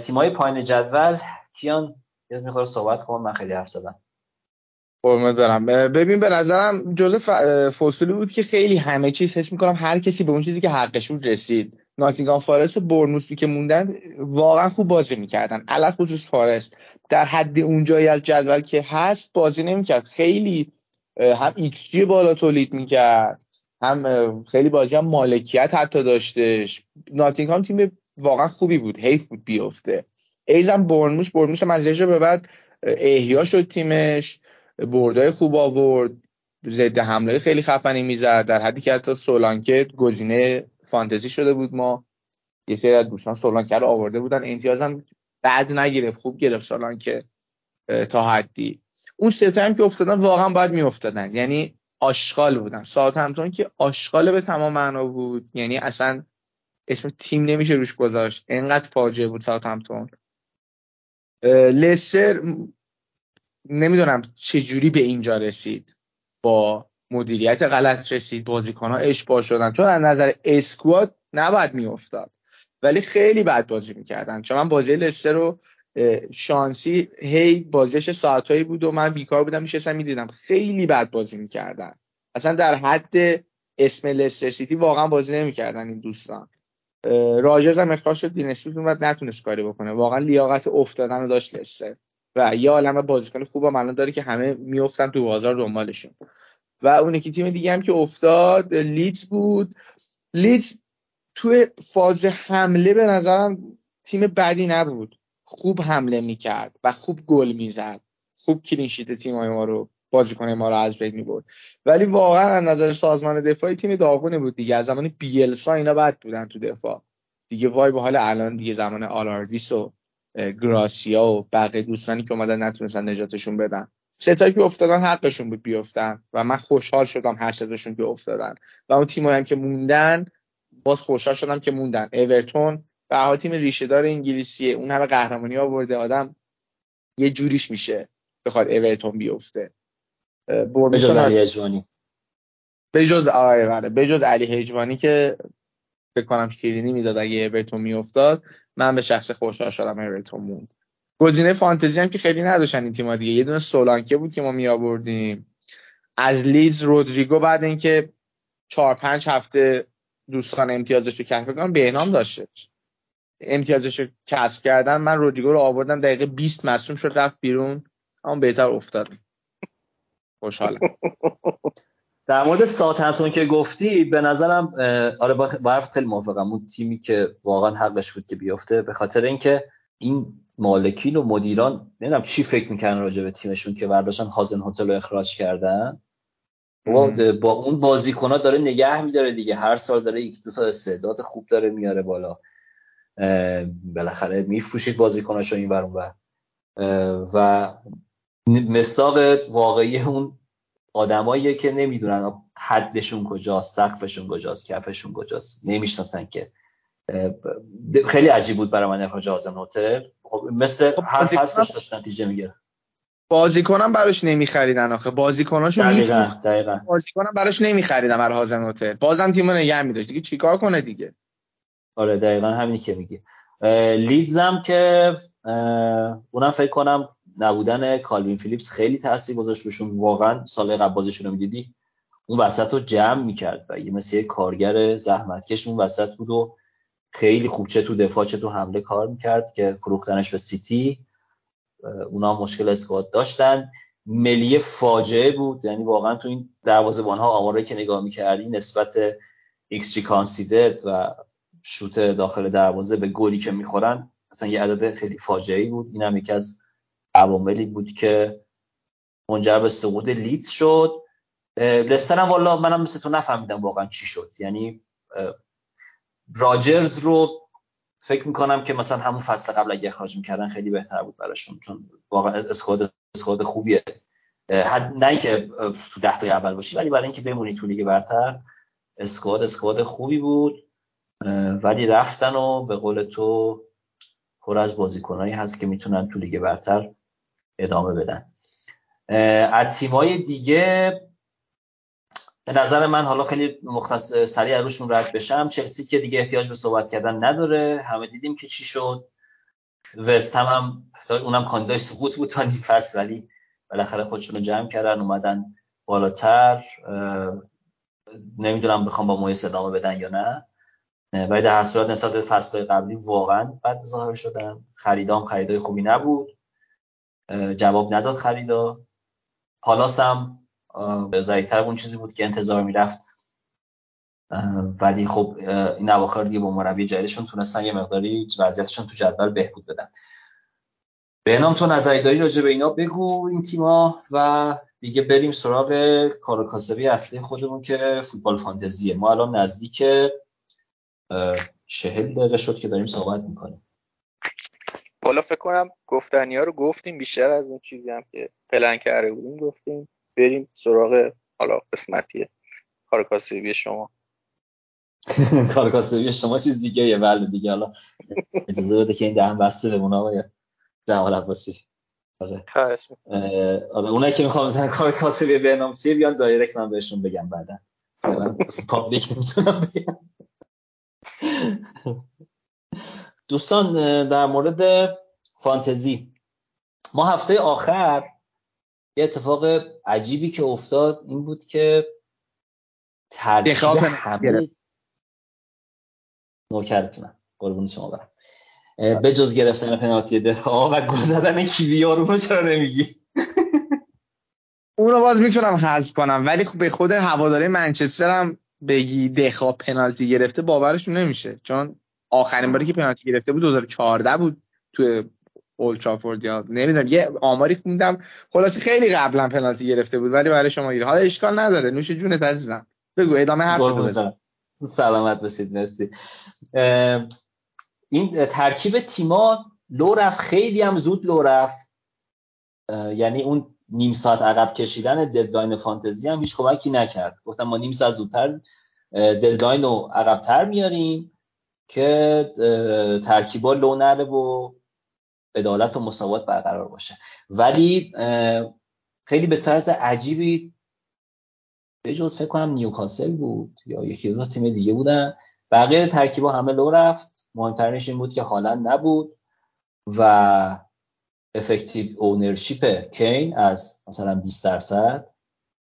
تیمای پایین جدول کیان یه می‌خواد صحبت کنم من خیلی حرف زدم. قربونت برم ببین به نظرم جزء فصولی بود که خیلی همه چیز حس می‌کنم هر کسی به اون چیزی که حقش بود رسید. ناتینگام فارست بورنموثی که موندن واقعا خوب بازی می‌کردن. علی‌الخصوص فارست. در حد اون جایی از جدول که هست بازی نمی‌کرد. خیلی هم ایکس جی بالا تولید می‌کرد. هم خیلی بازی هم مالکیت حتی داشتش. ناتینگهام تیم واقعا خوبی بود. حیف بود بیفته. ایزم برنموس برنموس هم از به بعد احیا شد تیمش. بردای خوب آورد. ضد حمله خیلی خفنی می‌زد. در حدی که حتی سولانکه گزینه فانتزی شده بود ما. یه سری از دوستان سولانکه رو آورده بودن. امتیازم بعد نگرفت خوب گرفت سولانکه تا حدی. اون سه هم که افتادن واقعا باید میافتادن. یعنی آشغال بودن. ساعت همتون که آشغال به تمام معنا بود. یعنی اصلا اسم تیم نمیشه روش گذاشت. انقدر فاجعه بود ساعت همتون لسر نمی‌دونم چه جوری به اینجا رسید با مدیریت غلط رسید بازیکن ها اشباه شدن. چون از نظر اسکواد نباید میافتاد. ولی خیلی بد بازی می‌کردن. چون من بازی لستر رو شانسی هی بازیش ساعتهایی بود و من بیکار بودم میشستم می‌دیدم. خیلی بد بازی می‌کردن. اصلا در حد اسم لستر سیتی واقعا بازی نمی‌کردن این دوستان. راجرز هم اخراج شد. دین اسمیت و نتونست کاری بکنه. واقعا لیاقت افتادن رو داشت لستر. و یه عالم بازیکن خوب الان داره که همه میافتن تو بازار دنبالشون. و اون یکی تیم دیگه هم که افتاد لیدز بود. لیدز توی فاز حمله به نظرم تیم بدی نبود. خوب حمله می‌کرد و خوب گل می‌زد. خوب کلینشیت تیم های ما رو بازیکن ما رو از بین می‌برد. ولی واقعا از نظر سازمان دفاعی تیم داغونی بود دیگه. از زمان بیلسا اینا بد بودن تو دفاع. دیگه وای به حال الان دیگه زمان آلاردیس و گراسیا و بقیه دوستانی که اومدن نتونستن نجاتشون بدن. ستایی که افتادن حقشون بود بیفتن و من خوشحال شدم هر ستاشون که افتادن. و اون تیمایی هم که موندن باز خوشحال شدم که موندن. اورتون به تیم ریشهدار انگلیسیه. اون همه قهرمانی آورده آدم یه جوریش میشه بخواد اورتون بیفته. بجز علی هجوانی بجز بله. بجز علی هجوانی که فکر کنم شیرینی می‌داد اگه اورتون میافتاد. من به شخص خوشحال شدم اورتون موند. گزینه فانتزی هم که خیلی نداشتن این تیم‌ها دیگه. یه دونه سولانکه بود که ما می آوردیم از لیز رودریگو بعد اینکه چهار پنج هفته دوستان امتیازش رو کسب کنم بهنام داشته امتیازش رو کسب کردن. من رودریگو رو آوردم دقیقه 20 مصوم شد رفت بیرون. اما بهتر افتاد. خوشحالم. در مورد ساتنتون که گفتی به نظرم آره با خیلی موافقم. اون تیمی که واقعا حقش بود که بیفته به خاطر اینکه این مالکین و مدیران نمی‌دونم چی فکر می‌کنن راجع به تیمشون که برداشتن هازن هتل رو اخراج کردن. با, با اون بازیکنها داره نگه میداره دیگه. هر سال داره یک دو تا استعداد خوب داره میاره بالا. بالاخره میفروشید بازیکناشو این ور و مستاق واقعی اون آدماییه که نمی‌دونن حدشون کجاست سقفشون کجاست کفشون کجاست. نمی‌شناسن که. خیلی عجیب بود برای من اخراج آزم هتل. خب مثل خب هر فصلش داشت نتیجه می‌گیره بازیکنم براش نمیخریدن آخه. بازیکناشو میفروخت. بازیکنم براش نمیخریدن برای هازن هتل بازم تیمو نگه میداشت. دیگه چیکار کنه دیگه؟ آره دقیقا همینی که میگی. لیدزم که اونم فکر کنم نبودن کالوین فیلیپس خیلی تاثیر گذاشت روشون. واقعا سال قبل بازیشون رو می‌دیدی اون وسط رو جمع می‌کرد و یه مثل یه کارگر زحمتکش اون وسط بود و خیلی خوب چه تو دفاع چه تو حمله کار می‌کرد که فروختنش به سیتی. اونا مشکل squad داشتن. مسلیه فاجعه بود. یعنی واقعا تو این دروازه‌بان ها آماره که نگاه می‌کردی نسبت xG conceded و شوت داخل دروازه به گلی که می‌خورن اصلا یه عدد خیلی فاجعه بود. این هم یکی از عواملی بود که منجر به سقوط لیدز شد. لستر هم والا منم مثل تو نفهمیدم واقعا چی شد. یعنی راجرز رو فکر می‌کنم که مثلا همون فصل قبل اگه اخراج می‌کردن خیلی بهتر بود براشون چون واقعا اسکواد اسکواد خوبیه. حد نه اینکه تو ده تا اول باشی ولی برای اینکه بمونی تو لیگ برتر اسکواد اسکواد خوبی بود. ولی رفتن و به قول تو پر از بازیکنایی هست که می‌تونن تو لیگ برتر ادامه بدن. از تیمای دیگه به نظر من حالا خیلی مختص سریع روشون رد بشم. چلسی که دیگه احتیاج به صحبت کردن نداره. همه دیدیم که چی شد. وست هم, هم اونم کاندیدای سقوط بود تا نیم ولی بالاخره خودشون رو جمع کردن اومدن بالاتر. نمی‌دونم بخوام با مویس ادامه بدن یا نه. ولی در صورت نسبت قبلی واقعا بد ظاهر شدن. خریدام خریدای خوبی نبود. جواب نداد خریدا. پالاس هم ضعیفتر اون چیزی بود که انتظار می‌رفت. ولی خب این اواخر دیگه با مربی جدیدشون تونستن یه مقداری وضعیتشون تو جدول بهبود بدن. به نام تو نظری داری راجع به اینا بگو این تیما و دیگه بریم سراغ کار اصلی خودمون که فوتبال فانتزیه. ما الان نزدیک چهل دقیقه شد که داریم صحبت می‌کنیم. حالا فکر کنم گفتنی ها رو گفتیم بیشتر از اون چیزی هم که پلن کرده بودیم گفتیم. بریم سراغ حالا قسمتی کار کاسبی شما. کار کاسبی شما چیز دیگه یه بله دیگه حالا اجازه بده که این دهن بسته بمونه آقای جمال عباسی. آره. آره اونایی که می‌خوام مثلا کار کاسبی به چیه بیان direct من بهشون بگم بعدا. public نمی‌تونم بگم. دوستان در مورد فانتزی. ما هفته آخر یه اتفاق عجیبی که افتاد این بود که ترکیب همه نوکرتونم قربون شما برم. به جز گرفتن پنالتی دفاع و گل زدن کیویار رو چرا نمیگی؟ اونو باز می‌تونم حذف کنم ولی خب به خود هواداره منچستر هم بگی دخا پنالتی گرفته باورشون نمیشه. چون آخرین باری که پنالتی گرفته بود 2014 بود تو اولدترافورد یا نمی‌دونم یه آماری خوندم. خلاصه خیلی قبلا پنالتی گرفته بود ولی برای شما گیر. حالا اشکال نداره. نوش جونت عزیزم. بگو ادامه حرف سلامت باشید. مرسی. این ترکیب تیما لو رفت خیلی هم زود لو رفت. یعنی اون نیم ساعت عقب کشیدن deadline فانتزی هم هیچ کمکی نکرد. گفتم ما نیم ساعت زودتر deadline رو عقبتر میاریم که ترکیبا لو نره و عدالت و مساوات برقرار باشه. ولی خیلی به طرز عجیبی به جز فکر کنم نیوکاسل بود یا یکی دو تیم دیگه بودن. بقیه ترکیبا همه لو رفت. مهمترینش این بود که هالند نبود و effective ownership کین از مثلا 20 درصد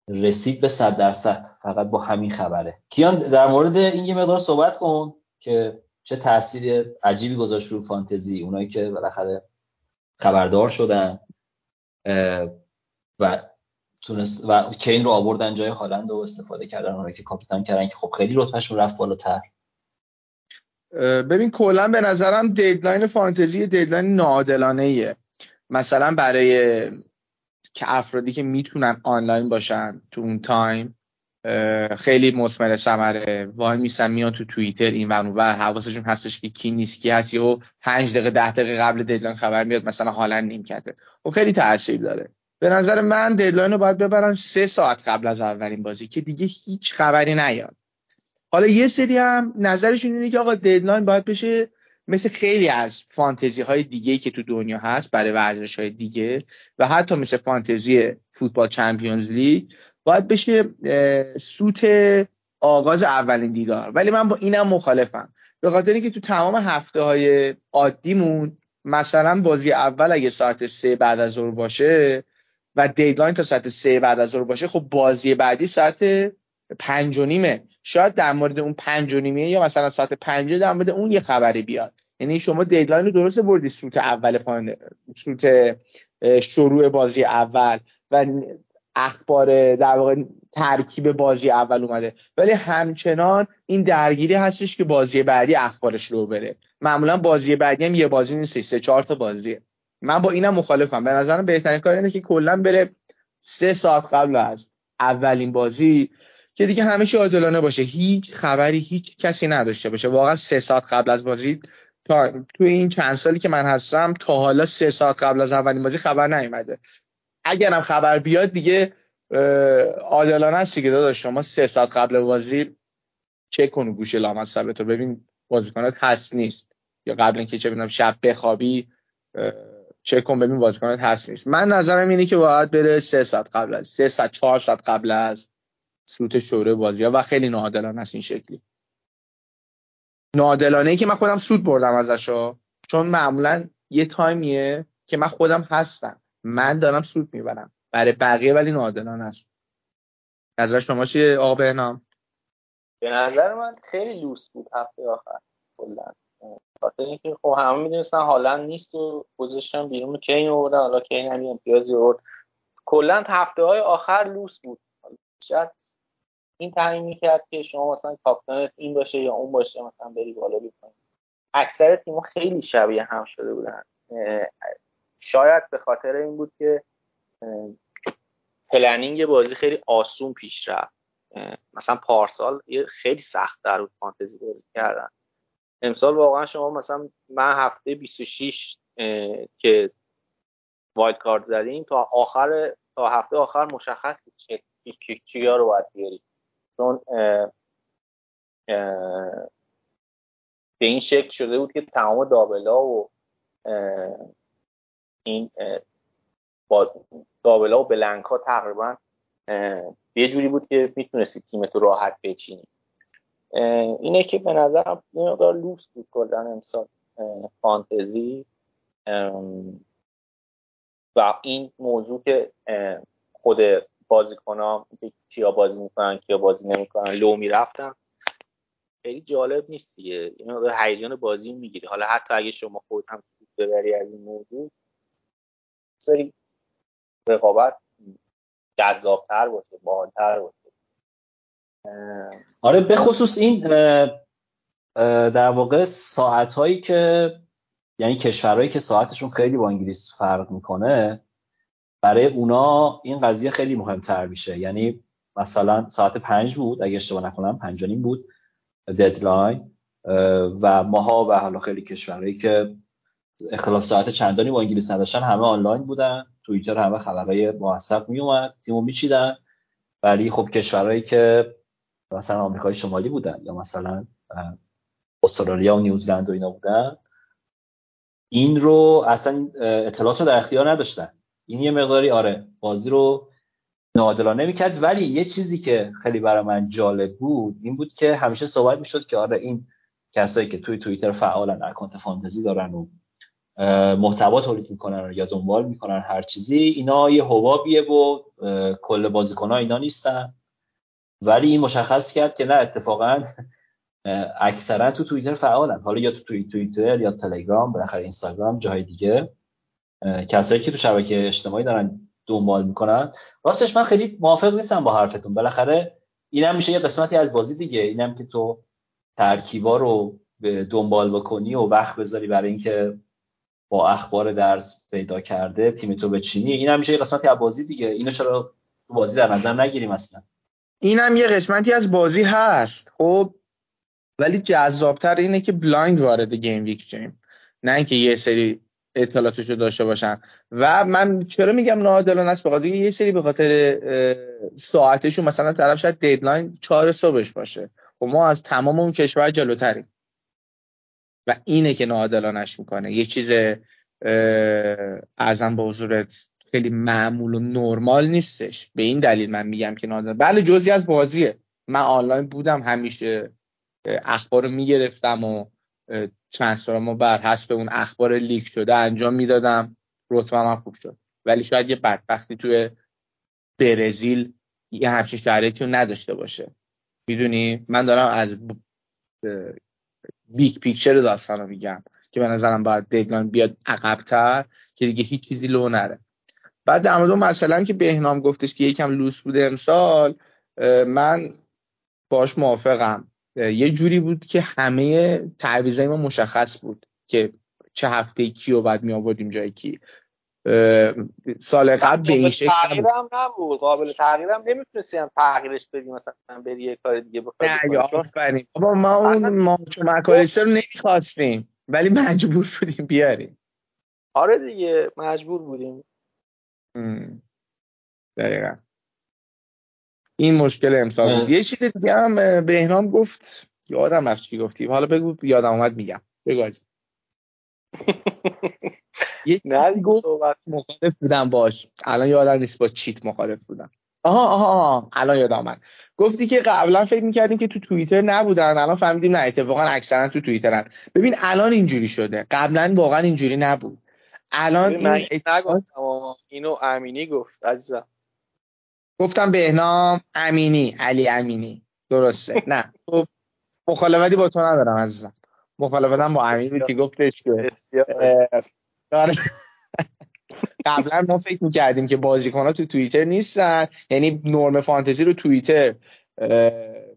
رسید به 100 درصد. فقط با همین خبره. کیان در مورد این یه مقدار صحبت کن که چه تاثیر عجیبی گذاشت رو فانتزی. اونایی که بالاخره خبردار شدن و تونست و کین رو آوردن جای هالند و استفاده کردن. اونایی که کاپیتان کردن که خب خیلی رتبهشون رفت بالاتر. ببین کلا به نظرم دیدلاین فانتزی دیدلاین ناعادلانه ایه مثلا برای که افرادی که می‌تونن آنلاین باشن تو اون time خیلی مسمر ثمره. وایمیسن میان تو توییتر این و و حواسشون هستش که کی نیست کی هست. و 5 دقیقه 10 دقیقه قبل deadline خبر میاد مثلا هالند نیمکته و خیلی تاثیر داره. به نظر من deadline رو باید ببرن سه ساعت قبل از اولین بازی که دیگه هیچ خبری نیاد. حالا یه سری هم نظرشون اینه که آقا deadline باید بشه مثل خیلی از فانتزی های دیگه که تو دنیا هست برای ورزش های دیگه و حتی مثل فانتزی فوتبال چمپیونز لیگ. باید بشه سوت آغاز اولین دیدار. ولی من با اینم مخالفم. به خاطر اینکه تو تمام هفته های عادیمون مثلا بازی اول اگه ساعت سه بعد از ظهر باشه و دیدلاین تا ساعت سه بعد از ظهر باشه خب بازی بعدی ساعت پنج و نیمه. شاید در مورد اون پنج و نیمه یا مثلا ساعت پنج در مورد اون یه خبری بیاد. یعنی شما دیدلاین رو درست بردی سوت اول پایین سوت شروع بازی اول و اخبار در واقع ترکیب بازی اول اومده. ولی همچنان این درگیری هستش که بازی بعدی اخبارش رو بره. معمولا بازی بعدی هم یه بازی نیست سه چهار تا بازیه. من با اینم مخالفم. به نظرم بهترین کار اینه که کلا بره سه ساعت قبل از اولین بازی که دیگه همه چی عادلانه باشه. هیچ خبری هیچ کسی نداشته باشه. واقعا سه ساعت قبل از بازی تو این چند سالی که من هستم تا حالا سه ساعت قبل از اولین بازی خبر نیومده. اگرم خبر بیاد دیگه عادلانه است دیگه داداش. شما سه ساعت قبل بازی چک کن گوش لامصبه تو. ببین بازیکنات هست نیست. یا قبل اینکه چه ببینم شب بخوابی چک کن ببین بازیکنات هست نیست. من نظرم اینه که باید بره سه ساعت قبل از سه ساعت چهار ساعت قبل از سوت شوره بازی ها. و خیلی ناعادلانه است این شکلی. ناعادلانه ای که من خودم سود بردم ازش چون معمولا یه تایمیه که من خودم هستم. من دارم سود می‌برم. برای بقیه ولی ناعادلانه است. نظر شما چیه آقا بهنام؟ به نظر من خیلی لوس بود هفته آخر کلا. خاطر اینکه خب همه می‌دونستن حالا نیست و گذاشتن بیرون کین آوردن. حالا کین هم امتیازی آورد. کلا هفته های آخر لوس بود. شاید این تعیین می‌کرد که شما مثلا کاپیتانت این باشه یا اون باشه مثلا بری بالا بیکنی اکثر تیم‌ها خیلی شبیه هم شده بودن. شاید به خاطر این بود که planning بازی خیلی آسون پیش رفت. مثلا پارسال خیلی سخت‌تر بود فانتزی بازی کردن. امسال واقعا شما مثلا من هفته 26 که wildcard زدیم تا آخر تا هفته آخر مشخص بود چیا رو باید بیاری. چون به این شکل شده بود که تمام double ا و این با double ا و blank ها تقریبا یه جوری بود که می‌تونستی تیمت رو راحت بچینی اینه که به نظرم یه مقدار لوکس بود کلا امسال فانتزی. و این موضوع که خود بازیکنام که کیا بازی می‌کنن کیا بازی نمی‌کنن لو می‌رفتن. خیلی جالب نیست دیگه. این هیجان بازی می‌گیری. حالا حتی اگه شما خود هم ببری از این موضوع سری رقابت جذابتر باشه باحالتر باشه. آره به خصوص این در واقع ساعت هایی که یعنی کشورهایی که ساعتشون خیلی با انگلیس فرق می‌کنه برای اونا این قضیه خیلی مهمتر میشه. یعنی مثلا ساعت پنج بود اگه اشتباه نکنم پنج بود ددلاین و ماها و حالا خیلی کشورهایی که اختلاف ساعت چندانی با انگلیس نداشتن همه آنلاین بودن. توییتر همه خبرهای موثق میومد تیمو میچیدن. ولی خب کشورهایی که مثلا آمریکای شمالی بودن یا مثلا استرالیا و نیوزلند و اینا بودن این رو اصلا اطلاعات رو در اختیار نداشتن. این یه مقداری آره بازی رو ناعادلانه می‌کرد. ولی یه چیزی که خیلی برای من جالب بود این بود که همیشه صحبت می‌شد که آره این کسایی که توی توییتر فعالن اکانت فانتزی دارن و محتوا تولید می‌کنن یا دنبال می‌کنن هر چیزی اینا یه حبابیه و کل بازیکن ها اینا نیستن. ولی این مشخص کرد که نه اتفاقا اکثرا تو توییتر فعالن. حالا یا تو توییتر یا تلگرام بالاخره اینستاگرام جاهای دیگه. کسایی که تو شبکه اجتماعی دارن دنبال می‌کنن. راستش من خیلی موافق نیستم با حرفتون. بالاخره اینم میشه یه قسمتی از بازی دیگه. اینم که تو ترکیبا رو دنبال بکنی و وقت بذاری برای اینکه با اخبار درس پیدا کرده تیم تو بچینی این هم میشه یه قسمتی از بازی دیگه. اینو چرا تو بازی در نظر نگیریم اصلا؟ این هم یه قسمتی از بازی هست. خب ولی جذابتر اینه که blind وارد game week شیم. نه اینکه یه سری اطلاعاتش رو داشته باشن. و من چرا میگم ناعادلانه است؟ بخاطر یه سری به خاطر ساعتشون مثلا طرف شاید deadline 4 صبحش باشه. و خب ما از تمام اون کشور جلوتریم. و اینه که ناعادلانش می‌کنه. یه چیز ارزم به حضورت خیلی معمول و نرمال نیستش. به این دلیل من میگم که ناعادلانه بله جزی از بازیه. من آنلاین بودم همیشه اخبار رو می‌گرفتم و ترانسفرمو بر حسب اون اخبار لیک شده انجام می‌دادم. رتبه هم خوب شد. ولی شاید یه بدبختی توی برزیل یه همچین شرایطی رو نداشته باشه. می‌دونی؟ من دارم از big picture داستان رو میگم که به نظرم باید deadline بیاد عقبتر که دیگه هیچ چیزی لو نره. بعد در مورد مثلا که بهنام گفتش که یکم لوس بوده امسال من باش موافقم. یه جوری بود که همه تعویضای ما مشخص بود که چه هفته کیو بعد می آوردیم جای کی. سال قبل به این شکل هم نبود. قابل تغییرم نمی‌تونستی هم تغییرش بدی مثلا بری یه کار دیگه بخوای نه آفرین. بابا ما اون ما چون رو نمی‌خواستیم ولی مجبور بودیم بیاریم. آره دیگه مجبور بودیم. دقیقا. این مشکل امسال بود. یه چیز دیگه هم بهنام گفت. یادم رفت چی گفتی حالا بگو یادم اومد میگم. بگو یه چیزی گفت مخالف بودم باش. الان یادم نیست با چیت مخالف بودم. آها آها آها. الان یادم آمد گفتی که قبلا فکر می‌کردیم که تو توییتر نبودن. الان فهمیدیم نه اتفاقا اکثرا تو توییترن. ببین الان اینجوری شده. قبلا واقعا اینجوری نبود. الان این اینو امینی گفت عزیزم. گفتم بهنام امینی علی امینی. درسته. نه. تو مخالفتی با تو ندارم عزیزم. مخالفتم با امینی که گفتش که قبلا ما فکر می‌کردیم که بازیکن ها تو توییتر نیستن. یعنی نرم فانتزی رو توییتر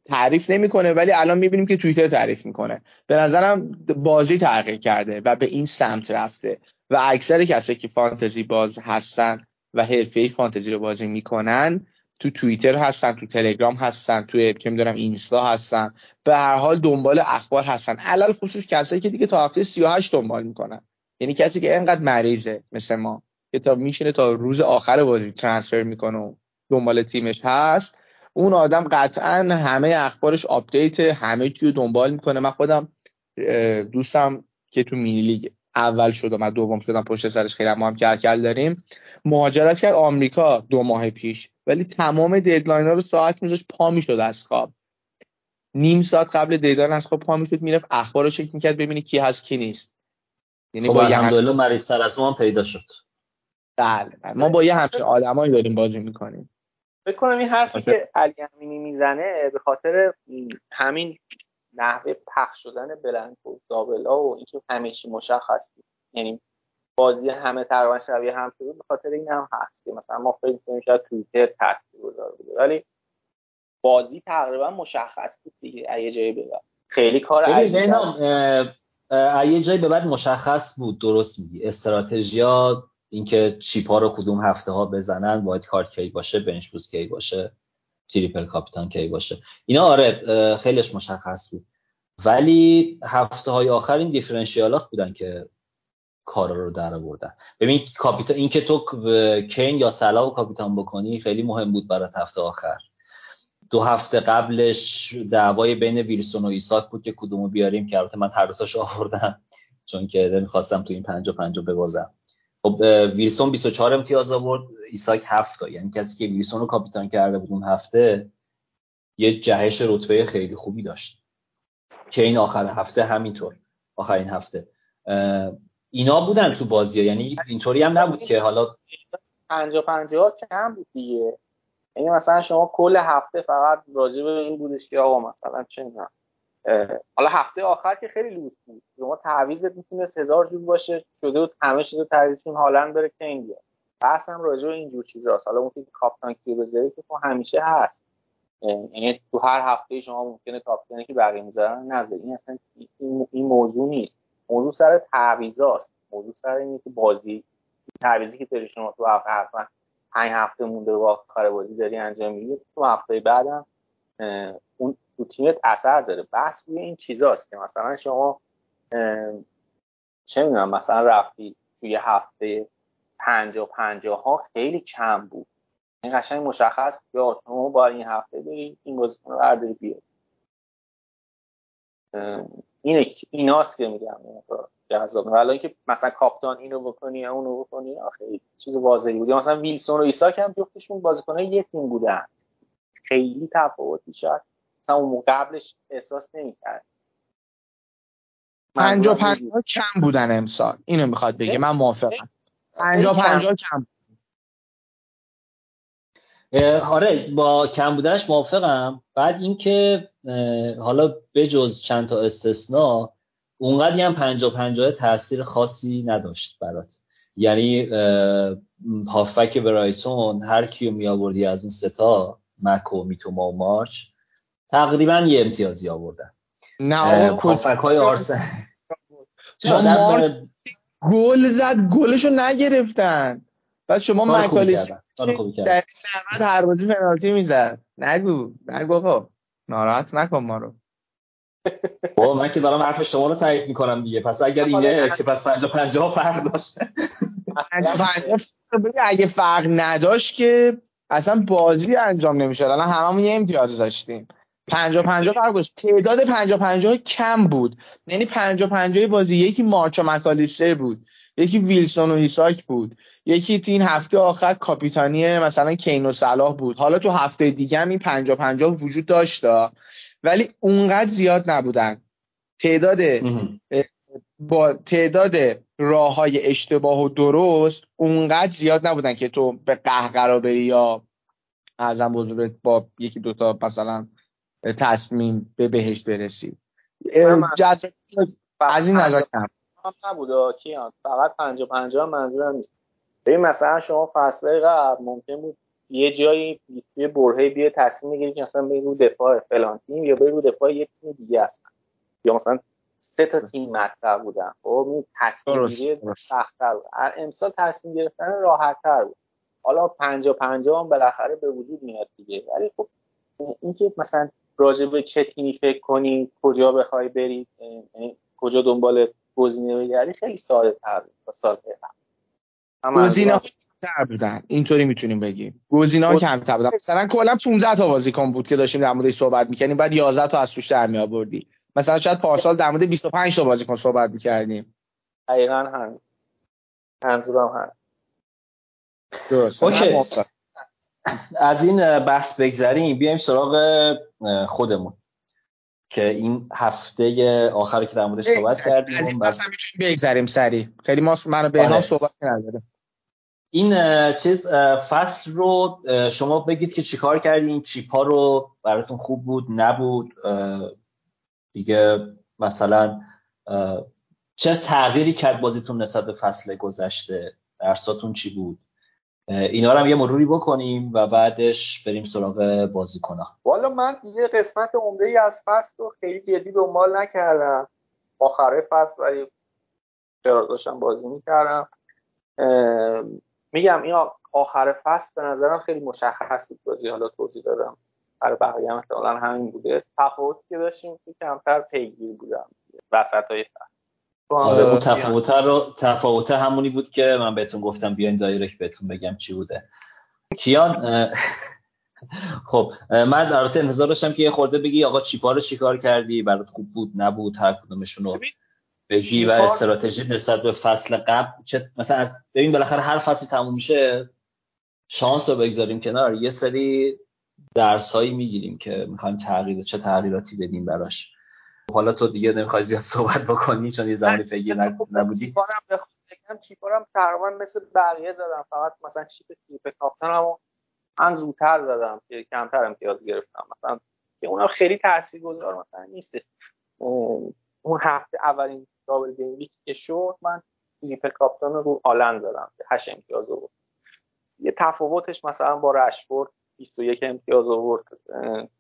تعریف نمی‌کنه ولی الان می‌بینیم که توییتر تعریف می‌کنه. به نظرم بازی تغییر کرده و به این سمت رفته و اکثر کسایی که فانتزی باز هستن و حرفه فانتزی رو بازی می‌کنن تو توییتر هستن تو تلگرام هستن تو چه می‌دونم اینستا هستن. به هر حال دنبال اخبار هستن. علل خصوص کسایی که دیگه تا هفته 38 دنبال می‌کنن. یعنی کسی که انقدر مریضه مثل ما که تا میشینه تا روز آخر بازی transfer می‌کنه و دنبال تیمش هست اون آدم قطعا همه اخبارش update همه چی رو دنبال می‌کنه. من خودم دوستم که تو mini league اول شد من دوم شدم پشت سرش خیلی با هم کل داریم مهاجرت کرد آمریکا دو ماه پیش ولی تمام deadline ها رو ساعت میذاشت پا می‌شد از خواب. نیم ساعت قبل deadline از خواب پا می‌شد می‌رفت اخبار رو چک می‌کرد ببینه کی هست کی نیست. یعنی خب با الحمدلله مریض تر از ما هم پیدا شد. بله, بله. ما با یه همچین آدمایی داریم بازی می‌کنیم. فکر کنم این حرفی که علی امینی می‌زنه به خاطر همین نحوه پخش شدن بلند و دابلا و اینکه همه چی مشخص بود. یعنی بازی همه تقریبا شبیه هم شده به خاطر این هم هست که مثلا ما فکر کنیم شاید توییتر تاثیرگذار بوده. ولی بازی تقریبا مشخص بود دیگه. یه جایی ببر خیلی کار عجیبی یه جایی به بعد مشخص بود درست میگی. استراتژیا اینکه chip ها رو کدوم هفته ها بزنن wild card کی باشه bench boost کی باشه triple captain کی باشه. اینا آره خیلیش مشخص بود. ولی هفته های آخر این differential بودن که کارا رو در آوردن. ببین کاپیتان اینکه تو کین یا سالا رو کاپیتان بکنی خیلی مهم بود برای هفته آخر. دو هفته قبلش دعوای بین ویلسون و ایساک بود که کدومو بیاریم که البته من هر دوتاشو آوردم چون که نمی‌خواستم تو این پنجا پنجا ببازم. خب ویلسون 24 امتیاز آورد ایساک 7 تا یعنی کسی که ویلسون رو کاپیتان کرده بود اون هفته یه جهش رتبه خیلی خوبی داشت. که این آخر هفته همینطور آخرین هفته. اینا بودن تو بازی ها. یعنی اینطوری هم نبود که حالا 50 50 کم بود دیگه. یعنی مثلا شما کل هفته فقط راجع به این بودش که آقا مثلا چه حالا هفته آخر که خیلی لوس بود. شما تعویضت می‌تونست هزار جور باشه شده بود همه تعویض کنیم هالند بره که این بیاد بحث هم راجع به اینجور چیزاست حالا اون که کاپتان کیو بذاری که همیشه هست. یعنی تو هر هفته شما ممکنه کاپیتانی که بقیه می‌ذارن نذاری این اصلا این موضوع نیست. موضوع سر تعویضاست. موضوع سر اینه که بازی تعویضی که داری شما تو هفته حتما پنج هفته مونده با آخر بازی داری انجام میدی. تو هفته بعدم اون تو تیمت اثر داره. بحث روی این چیزاست که مثلا شما چه می‌دونم مثلا رفتی توی هفته پنجا پنجا ها خیلی کم بود. این قشنگ مشخص یا شما با این هفته داری این بازیکن رو برداری بیاد اینه ایناست که میگم. جذاب. ولی اینکه مثلا کاپتان اینو بکنی یا اونو بکنی خیلی چیز واضحی بود مثلا ویلسون و ایساک هم جفتشون بازیکن‌های یک تیم بودن. خیلی تفاوتی شد مثلا اون قبلش احساس نمی‌کرد. پنجا پنجا کم بودن امسال. اینو می‌خواد بگه. من موافقم. پنجا پنجا کم. آره با کم بودنش موافقم. بعد اینکه حالا بجز چند تا استثنا اونقدی هم پنجا پنجا تاثیر خاصی نداشت برات. یعنی هافک برایتون هر کیو می آوردی از اون ستا مکو میتوما و مارچ تقریبا یه امتیازی آوردن. نه آقا هافک های آرسن. گل زد گلشو نگرفتن. بعد شما مکالیس در 90 هر بازی پنالتی می‌زد. نگو نگو آقا. ناراحت نکن ما رو. با من که دارم حرف شما رو تایید می‌کنم دیگه. پس اگر اینه که پس 50 50 فرق داشته 50 اگه فرق نداشت که اصلا بازی انجام نمی‌شد. الان هممون یه امتیاز داشتیم. 50 50 فرق داشت. تعداد 50 50 کم بود. یعنی 50 50 بازی یکی مارچا مکالیستر بود یکی ویلسون و ایساک بود یکی تو این هفته آخر کاپیتانی مثلا کین و صلاح بود. حالا تو هفته دیگه هم این 50 50 وجود داشت ولی اونقدر زیاد نبودن. تعداد با تعداد راه های اشتباه و درست اونقدر زیاد نبودن که تو به قهقرا بری یا ازم بزرگت با یکی دوتا مثلا تصمیم به بهشت برسی. از این نظر کم. نبود کیان؟ فقط پنجا پنجا منظورم نیست. ببین مثلا شما فصله قبل ممکن بود یه جایی یه برهه بیه تصمیم بگیری که مثلا بری رو دفاع فلان تیم یا بری رو دفاع یه تیم دیگه هستن یا مثلا سه تا تیم مطرح بودن. خب این تصمیم گیری سخت‌تر بود. امسال تصمیم گرفتن راحت‌تر بود. حالا پنجا پنجا هم بالاخره به وجود میاد دیگه. ولی خب اینکه مثلا راجع به چه تیمی فکر کنی کجا بخوای بری کجا دنبال گزینه بگردی خیلی ساده تر تا سال گزینه کمتر بودن. اینطوری می‌تونیم بگیم. گزینه ها کمتر بودن. مثلا کلا 15 تا بازیکن بود که داشتیم در موردش صحبت می‌کنیم بعد 11 تا از توش در می آوردی مثلا شاید پارسال در مورد 25 تا بازیکن صحبت می‌کردیم. دقیقاً هم منظورم هم درست از این بحث بگذریم بیایم سراغ خودمون. که این هفته آخری که در موردش صحبت کردیم از این بحث می‌تونیم بگذریم سری خیلی ما منو به آره. صحبت نداره این چیز فصل رو شما بگید که چیکار کردین این چیپ ها رو براتون خوب بود؟ نبود؟ دیگه مثلا چه تغییری کرد بازیتون نسبت به فصل گذشته؟ درساتون چی بود؟ اینا رو هم یه مروری بکنیم و بعدش بریم سراغ بازیکن‌ها. والا من یه قسمت عمده ای از فصل رو خیلی جدی دنبال نکردم. آخره فصل ولی چرا داشتم بازی می‌کردم. میگم این آخر فصل به نظرم خیلی مشخص بود بازی. حالا توضیح دادم. برای بقیه هم همین بوده. تفاوتی که داشتیم که کمتر پیگیر بودم. وسط های فصل آره تفاوت رو تفاوت همونی بود که من بهتون گفتم بیاین دایرکت بهتون بگم چی بوده. کیان خب من در انتظار داشتم که یه خورده بگی آقا چیپا رو چیکار کردی؟ برات خوب بود نبود هر کدومشون رو بگی و استراتژی نسبت به فصل قبل چه مثلا از ببین بالاخره هر فصل تموم میشه شانس رو بگذاریم کنار. یه سری درس هایی می‌گیریم که می‌خوایم تغییر چه تغییراتی بدیم براش. حالا تو دیگه نمی‌خوای زیاد صحبت بکنی چون یه زمانی فکر خب نبودی. بگم؟ chip ارم تقریبا مثل بقیه زدم. فقط مثلا chip chip captain مو من زودتر زدم که کمتر امتیاز گرفتم. مثلا که اونم خیلی تاثیرگذار مثلا نیست. اون هفته اولین double game که شد من triple captain رو هالند زدم که 8 امتیاز بود یه تفاوتش مثلا با رشفورد 21 امتیاز آورد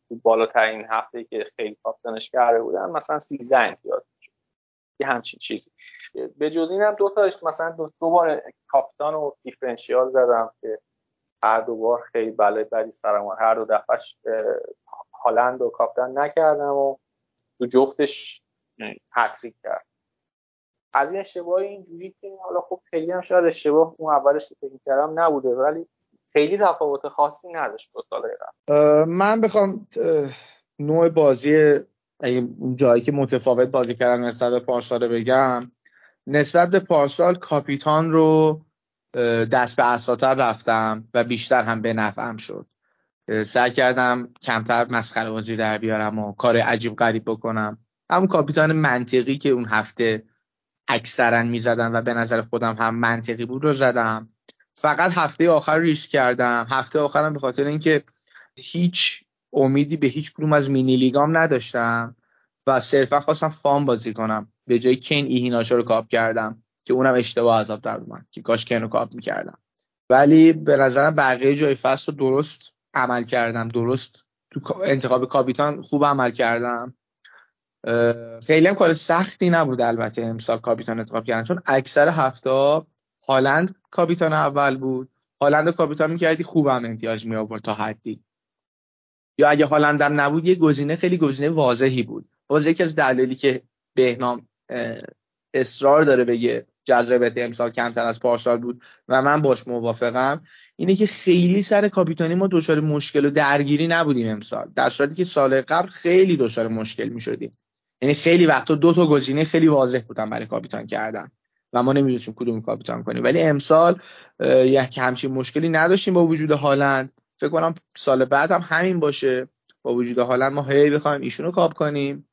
تو بالاترین هفته که خیلی کاپتانش کرده بودن مثلا 13 امتیاز یه همچین چیزی. به جز اینم دو تاش مثلا دو, دو بار کاپتان و دیفرنشیال زدم که هر دو بار خیلی بله بدی سرم هر دو دفعش هالند و کاپتان نکردم و تو جفتش هتریک کرد. از این اشتباه اینجوری که حالا خب خیلی هم شاید اشتباه اون اولش که فکر کردم نبوده ولی خیلی تفاوت خاصی نداشت با سال من بخوام نوع بازی جایی که متفاوت بازی کردن نسبت به پارسال بگم نسبت به پارسال کاپیتان رو دست به اساتر رفتم و بیشتر هم به نفعم شد. سعی کردم کمتر مسخره بازی در بیارم و کار عجیب غریب بکنم. همون کاپیتان منطقی که اون هفته اکثرا می‌زدم و به نظر خودم هم منطقی بود رو زدم. فقط هفته آخر ریسک کردم. هفته آخرم به خاطر اینکه هیچ امیدی به هیچ کدوم از مینی لیگام نداشتم و صرفا خواستم فام بازی کنم. به جای کین ایهیناشا رو کاپ کردم که اونم اشتباه عذاب در اومد که کاش کین رو کاپ می‌کردم. ولی به نظرم بقیه جای فصل رو درست عمل کردم. درست تو انتخاب کاپیتان خوب عمل کردم. خیلی هم کار سختی نبود البته امسال کاپیتان انتخاب کردن. چون اکثر هفته هالند کاپیتان اول بود. هالند کاپیتان می‌کردی خوبم امتیاز می آورد تا حدی. یا اگه هالندم نبود یه گزینه خیلی گزینه واضحی بود. باز یکی از دلایلی که بهنام اصرار داره بگه جذابیت امسال کمتر از پارسال بود و من باش موافقم اینه که خیلی سر کاپیتانی ما دچار مشکل و درگیری نبودیم امسال. در صورتی که سال قبل خیلی دچار مشکل می شدیم یعنی خیلی وقتا دو تا گزینه خیلی واضح بودن برای کاپیتان کردن و ما نمی‌دونستیم کدوم کاپیتان کنیم. ولی امسال یک همچین مشکلی نداشتیم با وجود هالند. فکر کنم سال بعد هم همین باشه. با وجود هالند ما هی بخوایم ایشونو کاپ کنیم.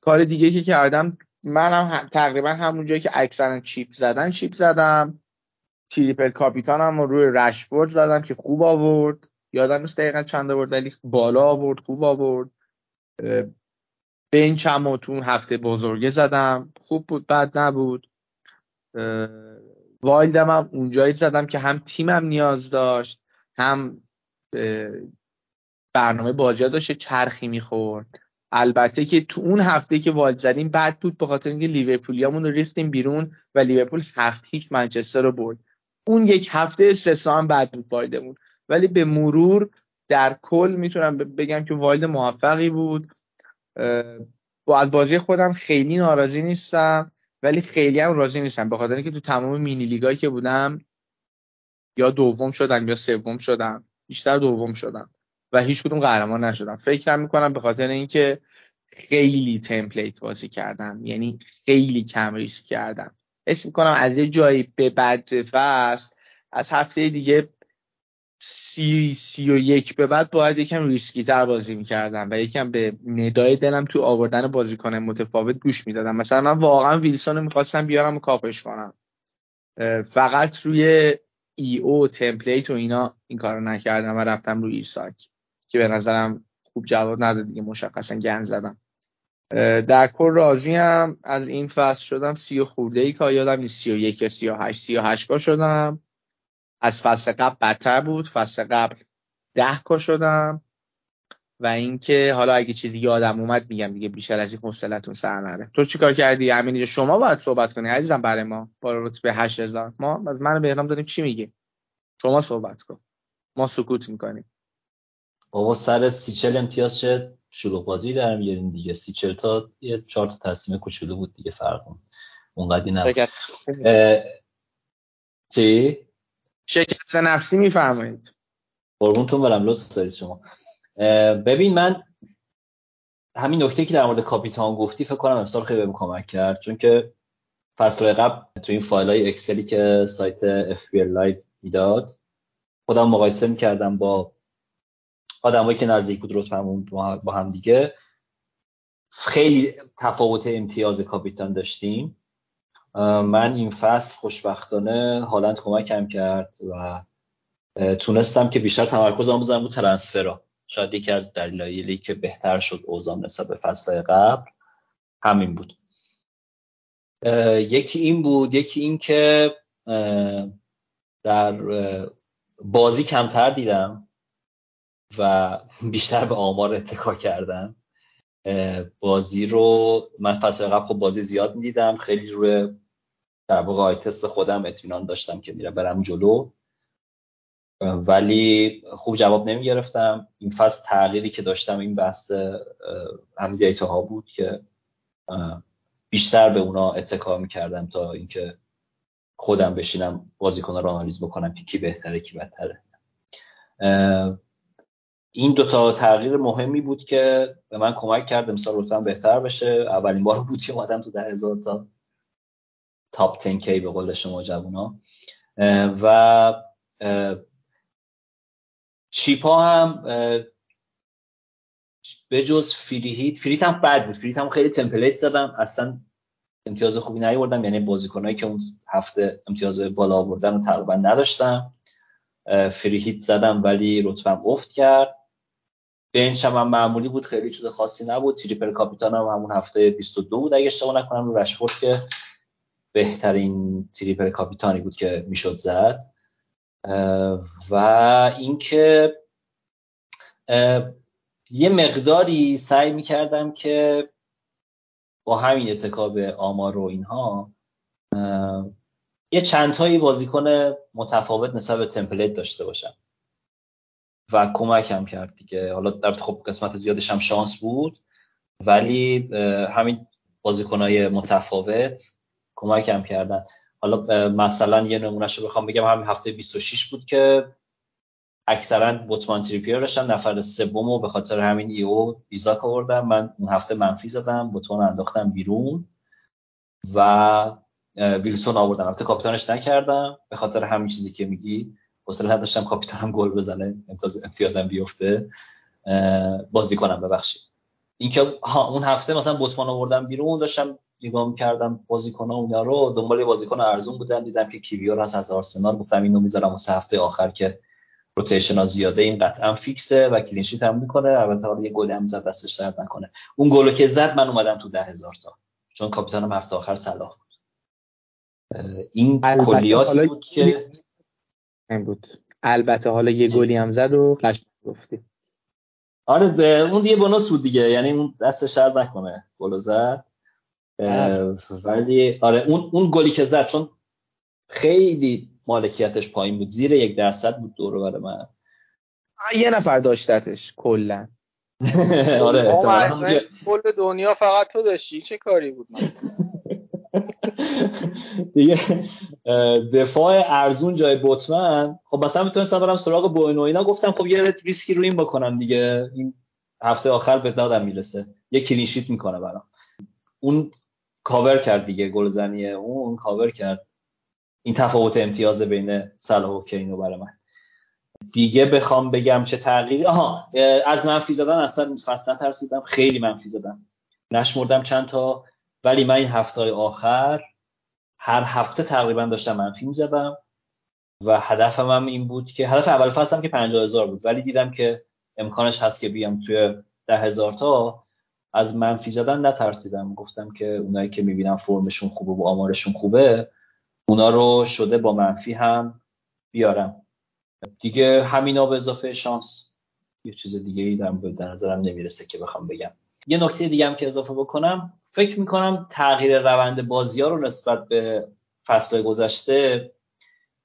کار دیگه که کردم منم هم تقریبا همون جایی که اکثرا چیپ زدن چیپ زدم. تریپل کاپیتانم رو روی رشفورد زدم که خوب آورد. یادم نیست دقیقا چند آورد ولی بالا آورد خوب آورد. bench م و تو هفته بزرگه زدم. خوب بود بد نبود. wild م هم اونجایی زدم که هم تیمم نیاز داشت هم برنامه بازی داشت چرخی می‌خورد. البته که تو اون هفته که wild زدیم بد بود به خاطر اینکه لیورپولیامون رو ریختیم بیرون و لیورپول هفت هیچ منچستر رو برد. اون یک هفته استثنا هم بد بود wild مون. ولی به مرور در کل می‌تونم بگم که wild موفقی بود. با از بازی خودم خیلی ناراضی نیستم ولی خیلی هم راضی نیستم. به خاطر اینکه تو تمام mini league ایی که بودم یا دوم شدم یا سوم شدم بیشتر دوم شدم و هیچ کدوم قهرمان نشدم. فکرم می‌کنم به خاطر اینکه خیلی template بازی کردم یعنی خیلی کم ریسک کردم. اسم می‌کنم از یه جایی به بعد فصل از هفته دیگه سی, سی و یک به بعد باید یکم ریسکی تر بازی می‌کردم و یکم به ندای دلم تو آوردن بازیکن متفاوت گوش می‌دادم. مثلا من واقعا ویلسون رو می‌خواستم بیارم و cap ش کنم. فقط روی EO template و اینا این کارو نکردم و رفتم روی ایساک که به نظرم خوب جواب نداد دیگه مشخصا گن زدم. در کل راضی از این فصل شدم سی و خورده ای که یادم نیست سی و یک یا سی و هشت. سی و هشت شدم. از فصل قبل بدتر بود. فصل قبل ده کا شدم. و اینکه حالا اگه چیزی یادم اومد میگم دیگه بیشتر از این حوصلتون سر نره. تو چیکار کردی؟ همین شما باید صحبت کنی عزیزم برای ما. با رتبه 8000 ما از من بهنام داریم چی میگیم؟ شما صحبت کن. ما سکوت می‌کنیم. بابا سر سیچل امتیاز چه شروع بازی در میارین دیگه. سیچل تا یه چهار تا تصمیم کوچولو بود دیگه فرق اونقدی نبود. چی؟ شکست نفسی میفرمایید. قربونتون برم لطف دارید شما. ببین من همین نکته که در مورد کاپیتان گفتی فکر کنم امسال خیلی بهم کمک کرد چون که فصل قبل تو این فایل های اکسلی که سایت FPL live می‌داد خودم مقایسه می‌کردم با آدمایی که نزدیک بود رتبمون با هم دیگه. خیلی تفاوت امتیاز کاپیتان داشتیم. من این فصل خوشبختانه هالند کمکم کرد و تونستم که بیشتر تمرکزم بزنم رو ترنسفرا شاید یکی از دلایلی که بهتر شد اوزام نسبت به فصل قبل همین بود. یکی این بود یکی این که در بازی کمتر دیدم و بیشتر به آمار اتکا کردم. بازی رو من فصل قبل خب بازی زیاد می‌دیدم خیلی روی در واقع آیتست خودم اطمینان داشتم که میره برم جلو. ولی خوب جواب نمی گرفتم این فصل تغییری که داشتم این بحث همین دیتا بود که بیشتر به اونا اتکا می‌کردم تا اینکه خودم بشینم بازیکن رو آنالیز بکنم که کی بهتره کی بدتره. این دوتا تغییر مهمی بود که به من کمک کرد امسال رتبه بهتر بشه. اولین بار بود که اومدم تو ده هزار تا. top 10 K به قول شما جوونا. و chip ا هم به جز free hit free hit هم بد بود. free hit هم خیلی template زدم. اصلا امتیاز خوبی نیوردم یعنی بازیکنایی که اون هفته امتیاز بالا آوردن تقریبا نداشتم. free hit زدم ولی رتبم افت کرد. bench هم, معمولی بود. خیلی چیز خاصی نبود. triple captain هم همون هفته 22 بود. اگه اشتباه نکنم رو رشفورد که بهترین triple captain ی بود که می‌شد زد. و اینکه یه مقداری سعی می‌کردم که با همین اتکا به آمار و اینها یه چندتایی بازیکن متفاوت نسبت به template داشته باشم. و کمکم کرد دیگه. حالا در خب قسمت زیادش هم شانس بود ولی همین بازیکنهای متفاوت کمکم کردن. حالا مثلا یه نمونهش رو بخوام بگم همین هفته 26 بود که اکثرا بوتمان تریپیر داشتم نفر سوم و به خاطر همین ایو ایزاک آوردم. من اون هفته منفی زدم بوتمان انداختم بیرون و ویلسون آوردم. البته کاپیتانش نکردم به خاطر همین چیزی که میگی. حوصله نداشتم کاپیتانم گل بزنه امتیاز امتیازم بیفته. بازی کنم ببخشید. اینکه اون هفته مثلا بوتمان آوردم بیرون داشتم نگاه می‌کردم بازیکن ها اونا رو. دنبال بازیکن ارزون بودم دیدم که کیویور هست از آرسنال گفتم اینو می‌ذارم واسه هفته آخر که rotation ها زیاده. این قطعا فیکسه و clean sheet هم می‌کنه. البته حالا یه گل هم زد دستش درد نکنه. اون گلو که زد من اومدم تو ده هزار تا. چون کاپیتانم هفته آخر صلاح بود. این کلیات بود که بود. البته حالا یه گلی هم زد و قشنگ گفتی. آره اون دیگه بونوس بود دیگه. یعنی اون دست شر نکنه. گل زد. ولی آره اون اون گلی که زد چون خیلی مالکیتش پایین بود. زیر یک درصد بود دور بر من. یه نفر داشتتش کلا. آره کل دنیا فقط تو داشتی. چه کاری بود؟ من دیگه دفاع ارزون جای بوتمن. خب مثلا می‌تونستم برم سراغ بوینو اینا. گفتم خب یه ریسکی رو این بکنم دیگه. این هفته آخر به دادم می‌رسه. یه clean sheet می‌کنه برام. اون کاور کرد دیگه گلزنی اون کاور کرد. این تفاوت امتیاز بین صلاح و کینو برای من. دیگه بخوام بگم چه تغییری آها از منفی زدن اصلا فصل نترسیدم خیلی منفی زدم. نشمردم چند تا ولی من این هفته آخر هر هفته تقریبا داشتم منفی می‌زدم و هدفم هم این بود که هدف اول فصلم که 50 هزار بود ولی دیدم که امکانش هست که بیام توی ده هزار تا. از منفی زدن نترسیدم. گفتم که اونایی که می‌بینم فرمشون خوبه و آمارشون خوبه اونا رو شده با منفی هم بیارم. دیگه همینا به اضافه شانس. یه چیز دیگه ای در نظرم نمی‌رسه که بخوام بگم. یه نکته دیگه هم که اضافه بکنم فکر می‌کنم تغییر روند بازی ها رو نسبت به فصل گذشته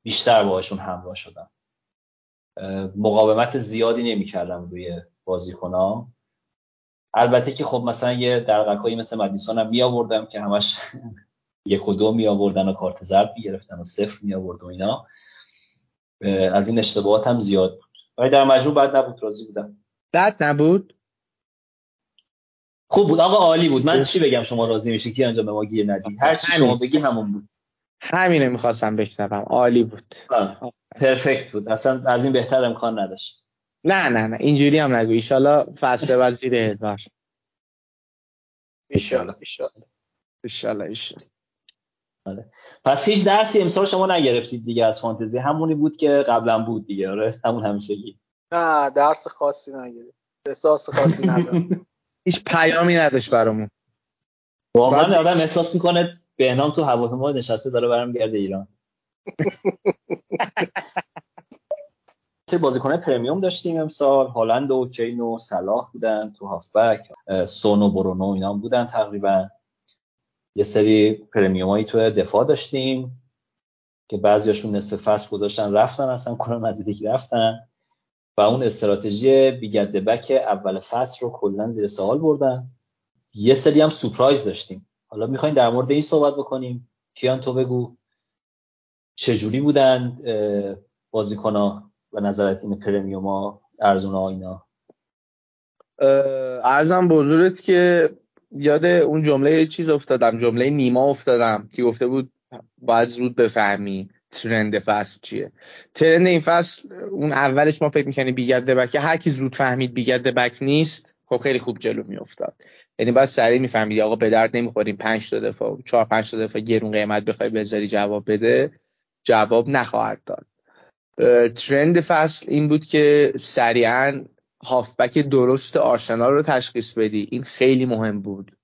بیشتر باهاشون همراه شدم. مقاومت زیادی نمی‌کردم روی بازیکن البته که خب مثلا یه درقکایی مثل مدیسون هم می آوردم که همش یک و دو می آوردن و کارت زرد می گرفتن و صفر می آورد و اینا. از این اشتباهات هم زیاد بود. ولی در مجموع بعد نبود راضی بودم. بد نبود؟ خوب بود. آقا عالی بود. من چی بگم؟ شما راضی میشی؟ کی انجام به ما گیر ندی هر چی شما بگی همون بود. همینه می‌خواستم بشنوم. عالی بود. پرفکت بود. اصلا از این بهتر امکان نداشت. نه نه نه. اینجوری هم نگو. ایشالا فصل بعد زیر هدوار ایشالا. ایشالا. ایشالا آره. پس هیچ درسی امسال شما نگرفتید دیگه از فانتزی. همونی بود که قبلا بود دیگه. آره همون همیشگی. نه درس خاصی نگرفت. احساس خاصی ندارم. هیچ پیامی نداشت برامون. واقعا آدم احساس می‌کنه بهنام تو هواپیما نشسته داره برم گرده ایران. سه بازیکن پرمیوم داشتیم امسال. هالند و کین و صلاح بودن تو هافبک. سون و برونو اینا بودن تقریبا. یه سری پرمیومایی تو دفاع داشتیم که بعضیاشون نصف فصل گذاشتن رفتن اصلا کنم از دیگه رفتن. و اون استراتژی بیگد بک اول فصل رو کلا زیر سوال بردن. یه سری هم سورپرایز داشتیم. حالا می‌خوایم در مورد این صحبت بکنیم. کیان تو بگو. چجوری بودن بازیکن و نظرت این پرمیوما ارزون ها اینا؟ ارزم بزرگت که یاد اون جمله چیز افتادم جمله نیما افتادم که گفته بود باید زود بفهمی ترند فصل چیه. ترند این فصل اون اولش ما فکر می‌کنیم بیگرده بک هر کی زود فهمید بیگرده بک نیست خب خیلی خوب جلو میافتاد. یعنی باید سریع می‌فهمید آقا به درد نمی‌خوریم 5 تا دفاع 4 5 تا دفاع گرون قیمت بخوای بذاری جواب بده. جواب نخواهد داد. ترند فصل این بود که سریعا هافبک درست آرسنال رو تشخیص بدی. این خیلی مهم بود.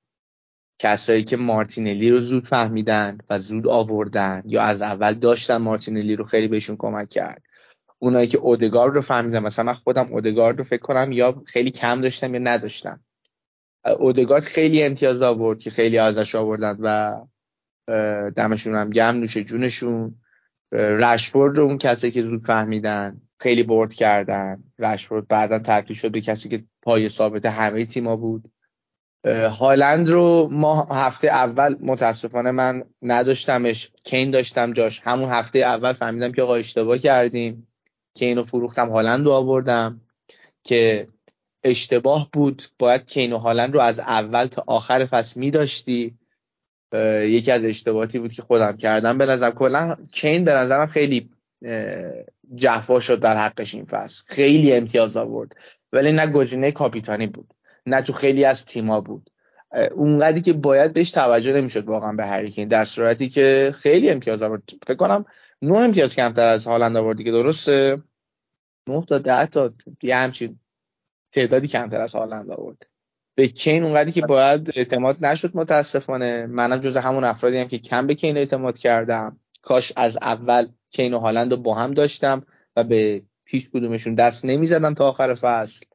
کسایی که مارتینلی رو زود فهمیدن و زود آوردن یا از اول داشتن مارتینلی رو خیلی بهشون کمک کرد. اونایی که اودگارد رو فهمیدن مثلا من خودم اودگارد رو فکر کنم یا خیلی کم داشتم یا نداشتم. اودگارد خیلی امتیاز آورد که خیلی ازش آوردن و دمشون هم گم نوشه جونشون. رشفورد رو اون کسی که زود فهمیدن خیلی برد کردن. رشفورد بعدا تبدیل شد به کسی که پای ثابت همه تیما بود. هالند رو ما هفته اول متاسفانه من نداشتمش. کین داشتم جاش. همون هفته اول فهمیدم که آقا اشتباه کردیم. کین رو فروختم هالند رو آوردم که اشتباه بود. باید کین و هالند رو از اول تا آخر فصل می داشتی یکی از اشتباهاتی بود که خودم کردم. به نظر کلا کین به نظرم خیلی جفا شد در حقش این فصل. خیلی امتیاز آورد. ولی نه گزینه کاپیتانی بود. نه تو خیلی از تیما بود. اونقدری که باید بهش توجه نمی‌شد واقعا به هریکین در صورتی که خیلی امتیاز آورد. فکر کنم نه امتیاز کمتر از هالند آورد که درسته؟ 9 تا 10 تا یه همچین تعدادی کمتر از هالند آورد. به کین اونقدری که باید اعتماد نشد متاسفانه. منم جز همون افرادی هم که کم به کین اعتماد کردم. کاش از اول کین و هالند رو با هم داشتم و به هیچ کدومشون دست نمی‌زدم تا آخر فصل.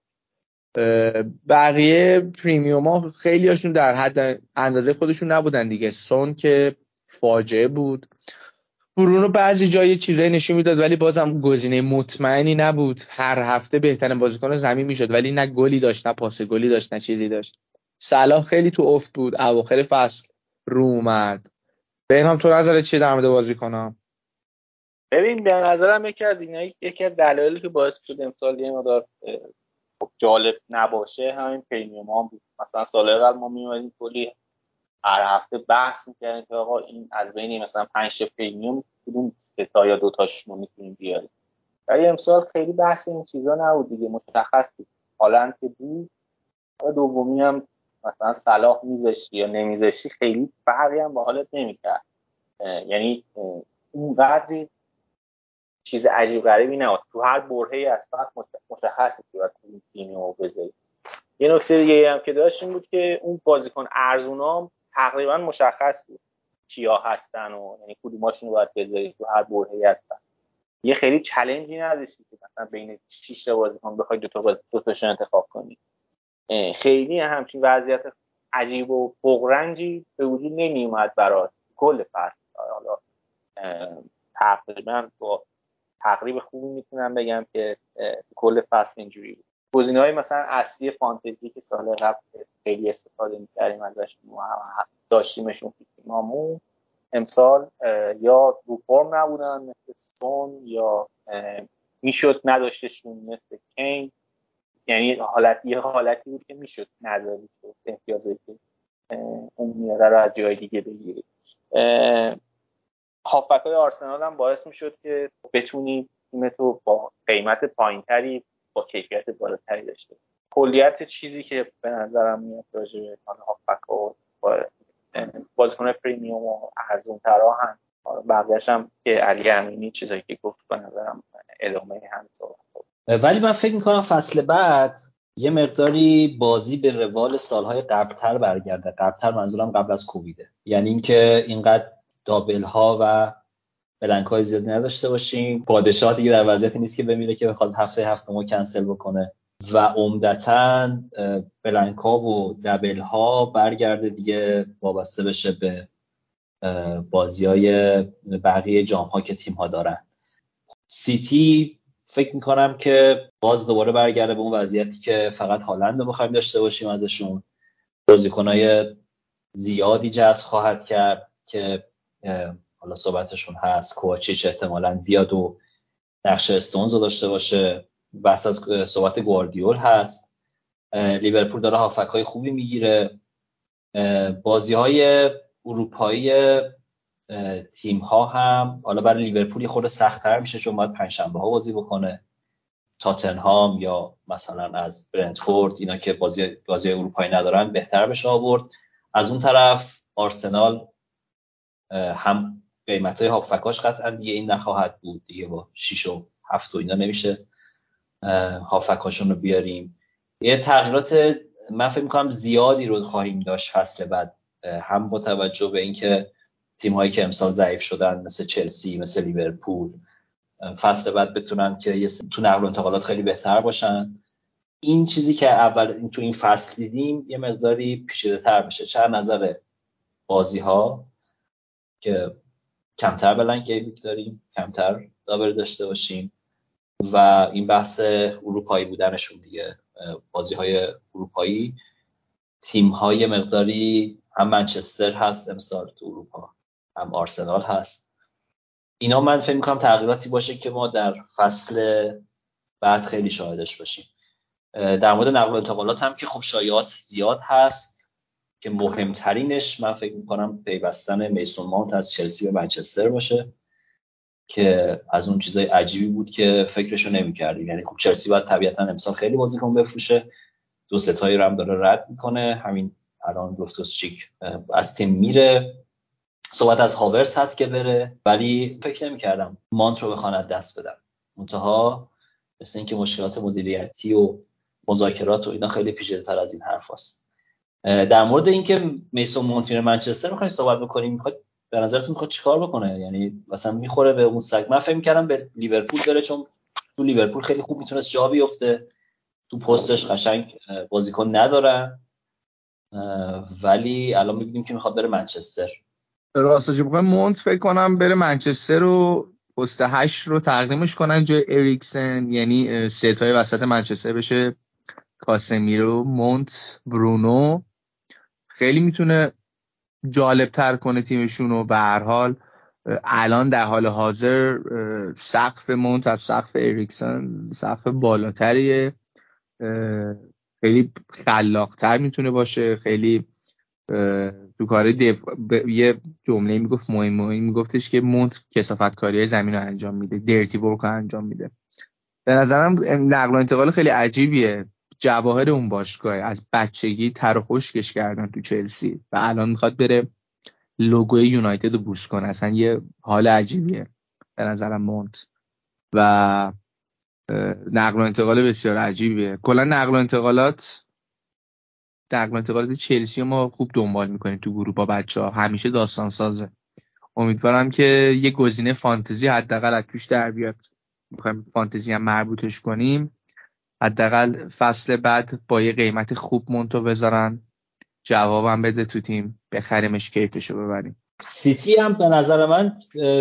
بقیه پریمیوم ها خیلی هاشون در حد اندازه خودشون نبودن دیگه. سون که فاجعه بود. برونو بعضی جای چیزایی نشون می‌داد ولی بازم گزینه مطمئنی نبود. هر هفته بهترین بازیکن زمین می‌شد ولی نه گلی داشت نه پاس گلی داشت نه چیزی داشت. صلاح خیلی تو افت بود اواخر فصل رو اومد. بهنام تو نظر چی در مورد بازیکنام ببین به نظرم یکی از اینا یکی از دلایلی که باعث شد امسال یه مقدار جالب نباشه همین پریمیوم بود. مثلا سال قبل ما میومدیم کلی هر هفته بحث می‌کردیم که آقا این از بین مثلا پنج پریمیوم کدوم سه تا یا دو تاش ما می‌تونیم بیاریم. ولی امسال خیلی بحث این چیزا نبود دیگه مشخص بود. حالا که بود دومی هم مثلا صلاح میذاشتی یا نمیذاشتی خیلی فرقی هم با حالت نمی‌کرد. یعنی اونقدری چیز عجیب غریبی نبود. تو هر برهه از فصل مشخص بود که باید تیمی رو بذاری یه نکته دیگه هم که داشت این بود که اون بازیکن ارزونام تقریبا مشخص بود کیا هستن و یعنی کدوماشون رو باید بذاری تو هر برهه هستن یه خیلی چلنجی نداشتی که مثلا بین 6 تا بازیکن بخوای دو تا دو تاشون انتخاب کنی. خیلی همچین وضعیت عجیب و بغرنجی به وجود نمی اومد برای کل فصل. حالا تقریبا با تقریب خوبی می‌تونم بگم که کل فصل اینجوری بود. گزینه های مثلا اصلی فانتزی که سال قبل خیلی استفاده می‌کردیم ازش داشتیمشون تیمامون امسال یا رو فرم نبودن مثل سون یا می‌شد نداشتشون مثل کین. یعنی حالت یه حالتی بود که می‌شد نظری شد امتیازی که اون میاره رو از جای دیگه بگیری. هافبک های آرسنال هم باعث می‌شد که بتونی تیمتو با قیمت پایینتری با کیفیت بالاتری داشته. کلیت چیزی که به نظرم میاد راجع به هافبک و بازیکن پریمیوم و ارزون ترا هم بقیهش هم که علی امینی چیزایی که گفت به نظرم ادامه هم ولی من فکر می‌کنم فصل بعد یه مقداری بازی به روال سالهای قبلتر برگرده. قبلتر منظورم قبل از کوویده. یعنی اینکه اینقدر دابل ها و بلنک های زیادی نداشته باشیم. پادشاه دیگه در وضعیتی نیست که بمیره که بخواد هفته هفته ما کنسل بکنه. و عمدتا بلنک و دبل ها برگرده دیگه وابسته بشه به بازی های بقیه جام ها که تیم ها دارن. سیتی فکر می‌کنم که باز دوباره برگرده به اون وضعیتی که فقط هالند رو بخوایم داشته باشیم ازشون. بازیکنهای زیادی جذب خواهد کرد که حالا صحبتشون هست کوچیچ احتمالا بیاد و نقش استونز رو داشته باشه. بحث از صحبت گواردیول هست. لیورپول داره هافک های خوبی می‌گیره. بازی های اروپایی تیم ها هم حالا برای لیورپول خود سختتر میشه چون باید پنجشنبه ها بازی بکنه. تاتنهام یا مثلا از برنتفورد اینا که بازی بازی اروپایی ندارن بهتر بشه آورد. از اون طرف آرسنال هم قیمت های هافکاش قطعا دیگه این نخواهد بود. دیگه با 6 و 7 و اینا نمیشه هافکاشون رو بیاریم. یه تغییرات من فکر می‌کنم زیادی رو خواهیم داشت فصل بعد. هم با توجه به اینکه تیم هایی که امسال ضعیف شدن مثل چلسی مثل لیورپول فصل بعد بتونن که تو نقل و انتقالات خیلی بهتر باشن. این چیزی که اول تو این فصل دیدیم یه مقداری پیچیده تر بشه. چه نظر بازی ها که کمتر blank game week داریم کمتر double داشته باشیم و این بحث اروپایی بودنشون دیگه. بازی های اروپایی تیم های مقداری هم منچستر هست امسال تو اروپا هم آرسنال هست. اینا من فکر می‌کنم تغییراتی باشه که ما در فصل بعد خیلی شاهدش باشیم. در مورد نقل و انتقالات هم که خب شایعات زیاد هست. که مهمترینش من فکر می‌کنم پیوستن میسون ماونت از چلسی به منچستر باشه که از اون چیزای عجیبی بود که فکرشو نمی‌کردیم. یعنی خب چلسی باید طبیعتا امسال خیلی بازیکن بفروشه. دو ستایی رو هم داره رد می‌کنه. همین الان گفتوس چیک از تیم میره. صحبت از هاورس هست که بره ولی فکر نمی‌کردم مانت رو بخواند دست بدم منتها مثل اینکه مشکلات مدیریتی و مذاکرات و اینا خیلی پیچیده تر از این حرف هست. در مورد اینکه میسون مونتین منچستر می‌خوایم صحبت بکنیم می‌خواد به نظرتون می‌خواد چیکار بکنه؟ یعنی مثلا می‌خوره به اون سگ من فکر به لیورپول بره چون تو لیورپول خیلی خوب می‌تونست جا بیفته. تو پستش قشنگ بازیکن ندارن ولی الان می‌بینیم که می‌خواد بره منچستر. راستش بخوام مونت فکر کنم بره منچستر رو پست هشت رو تقدیمش کنن جای اریکسن. یعنی ست های وسط منچستر بشه کاسمیرو مونت برونو. خیلی می‌تونه جالب تر کنه تیمشون و به هر حال الان در حال حاضر سقف مونت از سقف اریکسن سقف بالاتریه. خیلی خلاقتر می‌تونه باشه خیلی تو کار دف... یه جمله می‌گفت مهم مهم میگفتش که مونت کسافت کاری زمین رو انجام میده درتی ورک انجام میده. به نظرم نقل و انتقال خیلی عجیبیه. جواهر اون باشگاه از بچگی تر و خشکش کردن تو چلسی و الان می‌خواد بره لوگوی یونایتد رو بوش کنه. اصلا یه حال عجیبیه به نظرم مونت. و نقل و انتقال بسیار عجیبیه. کلا نقل و انتقالات نقل و انتقالات چلسی ما خوب دنبال می‌کنیم تو گروه با بچه ها همیشه داستان سازه امیدوارم که یه گزینه فانتزی حداقل از توش در بیاد. می‌خوایم فانتزی هم مربوطش کنیم. حداقل فصل بعد با یه قیمت خوب مونتو بذارن جوابم بده تو تیم بخریمش کیفشو ببریم. سیتی هم به نظر من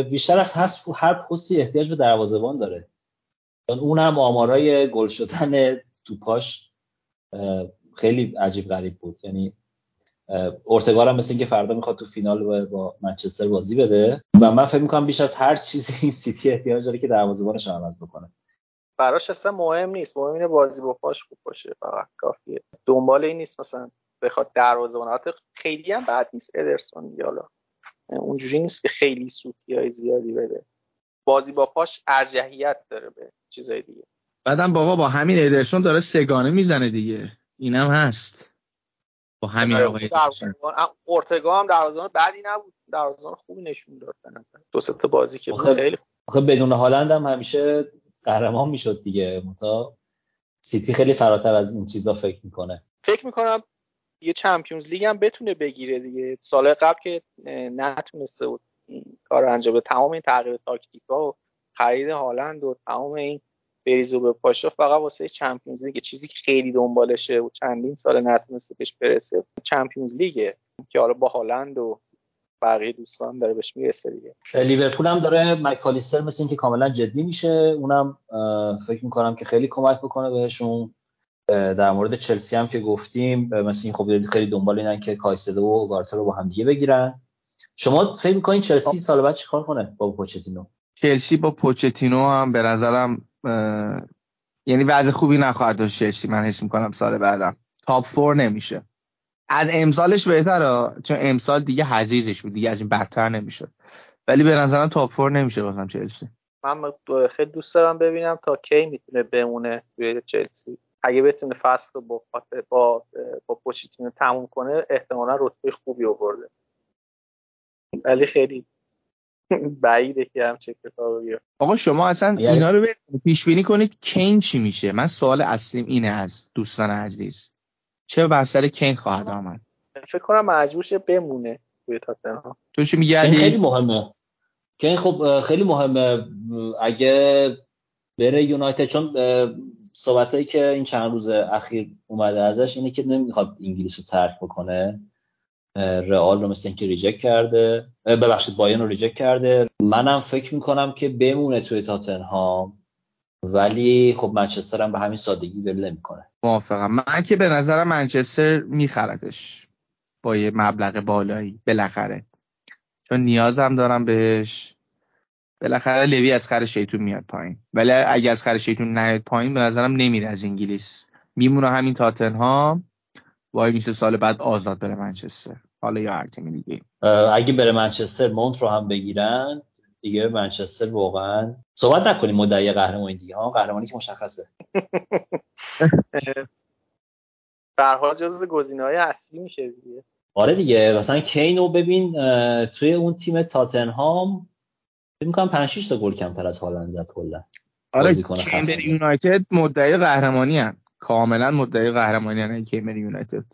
بیشتر از هر پستی احتیاج به دروازه‌بان داره. اون هم آمارای گل شدن توپاش خیلی عجیب غریب بود. یعنی اورتگار هم مثل اینکه فردا می‌خواد تو فینال با منچستر بازی بده. و من فکر می‌کنم بیش از هر چیزی این سیتی احتیاج داره که دروازه‌بانش عوض بکنه. براش اصلا مهم نیست. مهم اینه بازی با پاش خوب باشه فقط کافیه. دنبال این نیست مثلا بخواد دروازه‌بان خیلی هم بد نیست ادرسون حالا اونجوری نیست که خیلی سوتی های زیادی بده. بازی با پاش ارجحیت داره به چیزای دیگه. بعدم بابا با همین ادرسون داره سگانه می‌زنه دیگه. اینم هست. با همین آره، آقای اورتگا هم دروازه‌بان بدی نبود. دروازه‌بان خوبی نشون داد دو سه بازی که خیلی آخه بدون هالند هم همیشه قهرمان می‌شد دیگه. منتها سیتی خیلی فراتر از این چیزا فکر می‌کنه. فکر می‌کنم یه Champions League هم بتونه بگیره دیگه. سال قبل که نتونسته بود کار انجام بده. تمام این تغییر تاکتیکا و خرید هالند و تمام این بریز و بپاشا فقط واسه Champions League. چیزی که خیلی دنبالشه و چندین سال نتونسته بهش برسه Champions League ه. که حالا با هالند و بقیه دوستان داره بهش می‌رسه دیگه. لیورپول هم داره مکالیستر مثل اینکه کاملا جدی میشه. اونم فکر می‌کنم که خیلی کمک بکنه بهشون. در مورد چلسی هم که گفتیم مثل این خب خیلی دنبال اینن که کایسدو و گارتر رو با هم دیگه بگیرن. شما فکر می‌کنین چلسی سال بعد چیکار کنه با پوچتینو؟ چلسی با پوچتینو هم به نظرم یعنی وضع خوبی نخواهد داشت چلسی من حس می‌کنم سال بعدم. تاپ فور نمیشه. از امسالش بهتره چون امسال دیگه حزیزش بود دیگه از این بدتر نمیشه ولی به نظرم تاپ فور نمیشه بازم چلسی. من خیلی دوست دارم ببینم تا کی می‌تونه بمونه توی چلسی. اگه بتونه فصل رو با با با پوچتینو تموم کنه احتمالا رتبه خوبی آورده. ولی خیلی بعیده که هم چه کتابی آقا شما اصلا اینا رو پیش بینی کنید کین چی میشه؟ من سوال اصلیم اینه از دوستان عزیز. چه بر سر کین خواهد آمد؟ فکر کنم مجبور شه بمونه توی تاتنهام. تو چی میگی خیلی مهمه. کین خب خیلی مهمه. اگه بره یونایتد چون صحبتایی که این چند روز اخیر اومده ازش اینه که نمی‌خواد انگلیس رو ترک بکنه. رئال رو مثل اینکه reject کرده. ببخشید بایرن رو reject کرده. منم فکر می‌کنم که بمونه توی تاتنهام. ولی خب منچستر هم به همین سادگی ول نمی‌کنه. موافقم. من که به نظرم منچستر میخردش با یه مبلغ بالایی بالاخره. چون نیازم دارم بهش. بالاخره لوی از خر شیطون میاد پایین. ولی اگه از خر شیطون نیاد پایین به نظرم نمیره از انگلیس. میمونه همین تاتنهام. وای میسه سال بعد آزاد بره منچستر. حالا یا هر تیمی دیگه. اگه بره منچستر مونت رو هم بگیرن. دیگه منچستر واقعا صحبت نکنیم مدعی قهرمانی دیگه. ها قهرمانی که مشخصه. به حال جزو گزینه‌های اصلی میشه دیگه. آره دیگه. مثلا کینو ببین توی اون تیم تاتنهام فکر می‌کنم 5 6 تا گل کمتر از هالند زد کلا. آره کیمبر یونایتد مدعی قهرمانی هن. کاملا مدعی قهرمانی هن کیمبر یونایتد.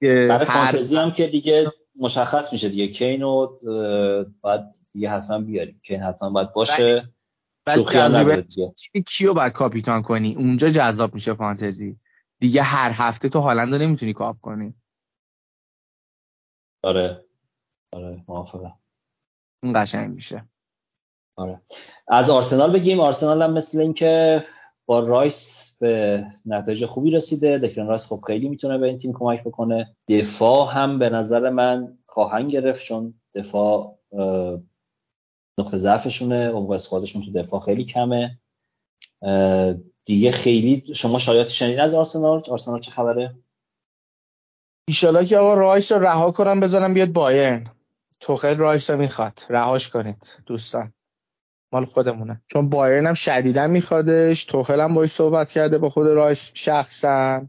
برای فانتزی هم که دیگه مشخص میشه دیگه. کینو باید دیگه حتما بیاریم. کین حتما باید باشه. شوخی هم کیو باید کاپیتان کنی؟ اونجا جذاب میشه فانتزی. دیگه هر هفته تو هالند رو نمی‌تونی cap کنی. آره. آره موافقم. اون قشنگ میشه. آره. از آرسنال بگیم. آرسنال هم مثل اینکه با رایس به نتایج خوبی رسیده. دکلن رایس خب خیلی می‌تونه به این تیم کمک بکنه. دفاع هم به نظر من خواهند گرفت چون دفاع نقطه ضعفشونه. عمق squad شون تو دفاع خیلی کمه. دیگه خیلی شما شاید شنید از آرسنال. آرسنال چه خبره؟ ایشالا که آقا رایس رو رها کنم بزنم بیاد بایرن. توخل رایس رو می‌خواد. رهاش کنید دوستان. مال خودمونه. چون بایرن هم شدیدا میخوادش توخل هم باید صحبت کرده با خود رایس شخصا.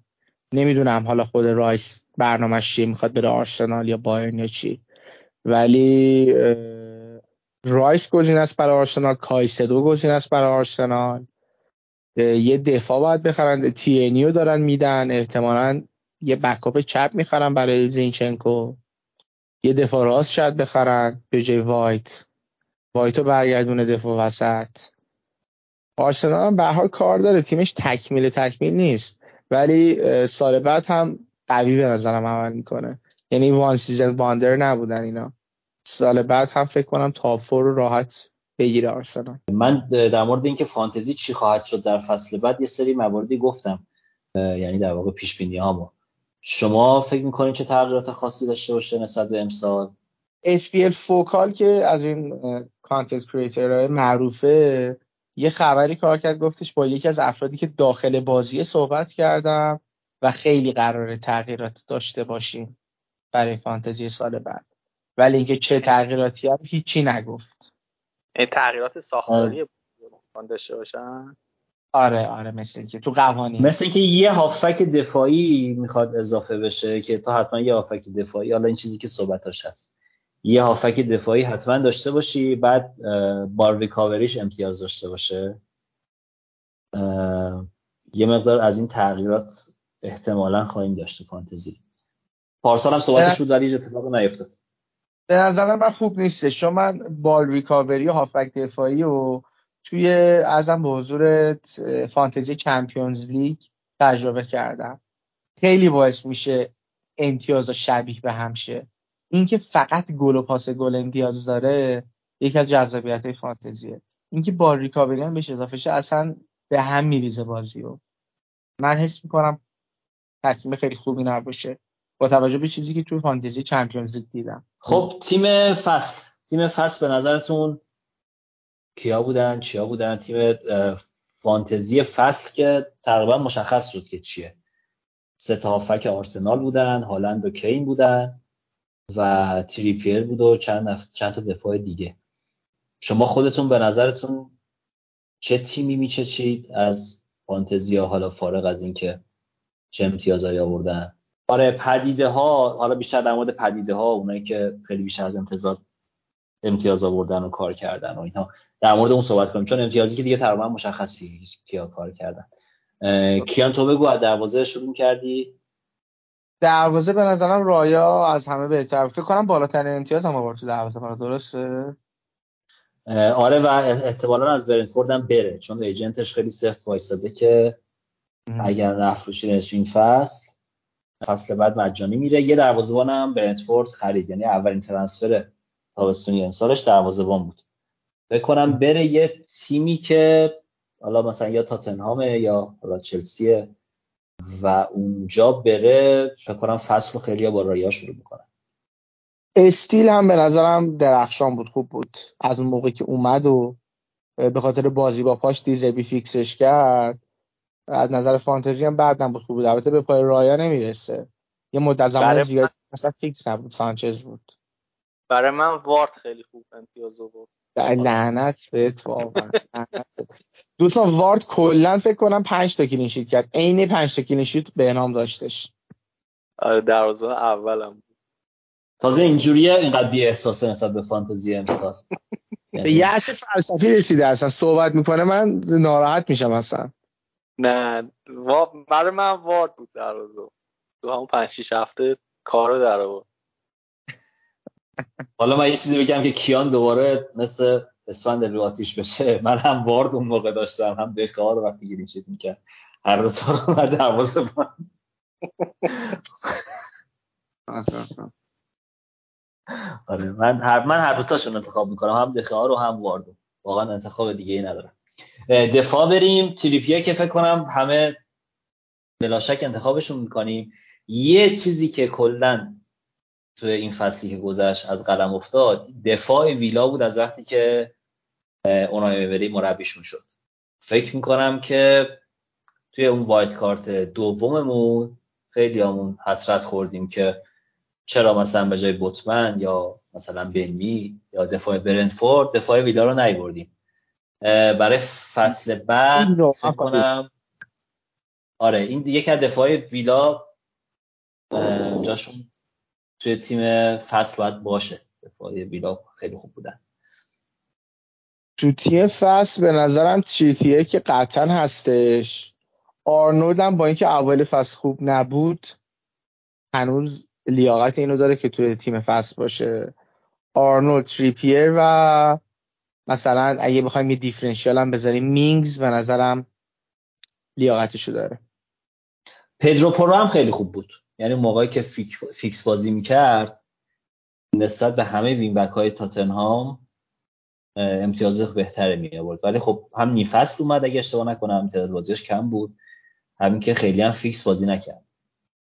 نمی‌دونم حالا خود رایس برنامهش چیه می‌خواد بره آرسنال یا بایرن یا چی. ولی رایس گزینه است برای آرسنال کایسدو گزینه است برای آرسنال. یه دفاع باید بخرن تیرنیو دارن میدن احتمالا یه backup چپ می‌خرن برای زینچنکو. یه دفاع راست شاید بخرن به جای وایت. وایتو برگردونه دفاع وسط. آرسنال هم به حال کار داره. تیمش تکمیل تکمیل نیست. ولی سال بعد هم قوی به نظرم عمل می‌کنه. یعنی one season wonder نبودن اینا. سال بعد هم فکر کنم top four رو راحت بگیره آرسنال. من در مورد اینکه فانتزی چی خواهد شد در فصل بعد یه سری مواردی گفتم. یعنی در واقع پیش بینی هامو. شما فکر می‌کنید چه تغییرات خاصی داشته باشه نسبت به امسال؟ FPL فوکال که از این content creator های معروفه یه خبری کار کرد گفتش با یکی از افرادی که داخل بازی صحبت کردم و خیلی قرار تغییرات داشته باشیم برای فانتزی سال بعد. ولی اینکه چه تغییراتی هم هیچی نگفت. تغییرات ساختاری داشته باشن؟ آره آره مثل که تو قوانین. مثل اینکه یه هافک دفاعی می‌خواد اضافه بشه که تو حتما یه هافک دفاعی حالا این چیزی که صحبتاش هست. یه هافک دفاعی حتما داشته باشی بعد بار ریکاوریش امتیاز داشته باشه. یه مقدار از این تغییرات احتمالا خواهیم داشت فانتزی. پارسال هم صحبتش بود ولی اتفاق نیفتاد. به نظر من خوب نیسته چون من بال ریکاوری و هافک دفاعی و توی ازم به حضور فانتزی چمپیونز لیگ تجربه کردم. خیلی باعث میشه امتیاز شبیه به همشه اینکه فقط گل و پاس گل امتیاز داره یکی از جذابیت های فانتزیه. اینکه بال ریکاوری هم بهش اضافه شه اصلا به هم میریزه بازی رو من حس می‌کنم تصمیم خیلی خوبی نباشه. با توجه به چیزی که توی فانتزی چمپیونز لیگ دیدم. خب تیم فصل. تیم فصل به نظرتون کیا بودن؟ چیا بودن؟ تیم فانتزی فصل که تقریبا مشخص شد که چیه. سه تا آرسنال بودن هالند و کین بودن. و تریپیر بود و چند, چند تا دفاع دیگه. شما خودتون به نظرتون چه تیمی میچچید از فانتزیا حالا فارغ از اینکه چه امتیازایی آوردن. آره پدیده ها حالا بیشتر در مورد پدیده ها اونایی که خیلی بیشتر از انتظار امتیاز آوردن و کار کردن و اینها در مورد اون صحبت کنیم چون امتیازی که دیگه تقریبا مشخصی کیا کار کردن. کیان تو بگو از دروازه شروع کردی؟ دروازه به نظرم رایا از همه بهتر فکر کنم بالاترین امتیاز هم آورد تو دروازه برای درسته؟ آره و احتمالا از برنتفورد هم بره چون ایجنتش خیلی سفت وایساده که اگر نفروشی این فصل فصل بعد مجانی میره. یه دروازه‌بان هم برنتفورد خرید یعنی اولین ترنسفر تابستونی امسالش دروازه‌بان بود. بکنم بره یه تیمی که حالا مثلا یا تاتنهامه یا حالا چلسیه و اونجا بره فکر کنم فصل خیلی با رایا شروع می‌کنن استیل هم به نظرم درخشان بود خوب بود. از اون موقع که اومد و به خاطر بازی با پاش دیزربی فیکسش کرد از نظر فانتزی هم بعد بود خوب بود. البته به پای رایا نمی‌رسه. یه مدت زمان زیاد مثلا فیکس نبود سانچز بود. برای من وارد خیلی خوب امتیاز آورد لعنت بهت واقعا دوستان وارد کلا فکر کنم 5 تا clean کرد. عین 5 تا clean sheet به نام داشتش. آره دروازه اولم. تازه اینجوریه اینقدر بی احساسه نسبت به فانتزی امسال. به یأس فلسفی رسیده اصلا. صحبت می‌کنه من ناراحت میشم اصلا. نه برای من وارد بود دروازه تو همون 5 6 هفته کارو در آورد حالا من یه چیزی بگم که کیان دوباره مثل اسفند رو آتیش بشه. من هم وارد اون موقع داشتم هم رو وقتی گیرین شید می‌کرد. هر تا رو من دروازه آره من هر من هر دوتاشون انتخاب می‌کنم هم دفاع رو هم واردو واقعا انتخاب دیگه ای ندارم دفاع بریم. تریپیه که فکر کنم همه بلاشک انتخابشون می‌کنیم. یه چیزی که کلا تو این فصلی که گذشت از قلم افتاد دفاع ویلا بود از وقتی که اونای می‌بری مربیشون شد. فکر می‌کنم که توی اون وایت کارت دوممون خیلی همون حسرت خوردیم که چرا مثلا به جای بوتمن یا مثلا بنمی یا دفاع برنفورد دفاع ویلا رو نیوردیم. برای فصل بعد فکر کنم آره این یکی از دفاع ویلا جاشون توی تیم فصل باید باشه. دفاع ویلا خیلی خوب بودن. تو تیم فصل به نظرم تریپیه که قطعا هستش. آرنولد هم با اینکه اول فصل خوب نبود هنوز لیاقت اینو داره که توی تیم فصل باشه. آرنولد تریپیر و مثلا اگه بخوایم یه differential هم بذاریم مینگز به نظرم لیاقتشو داره. پدرو پرو هم خیلی خوب بود. یعنی موقعی که فیکس بازی می‌کرد نسبت به همه وین بک های تاتنهام امتیاز بهتره می آورد ولی خب هم نیفصل اومد اگه اشتباه نکنم امتیاز بازیش کم بود. همین که خیلی هم فیکس بازی نکرد.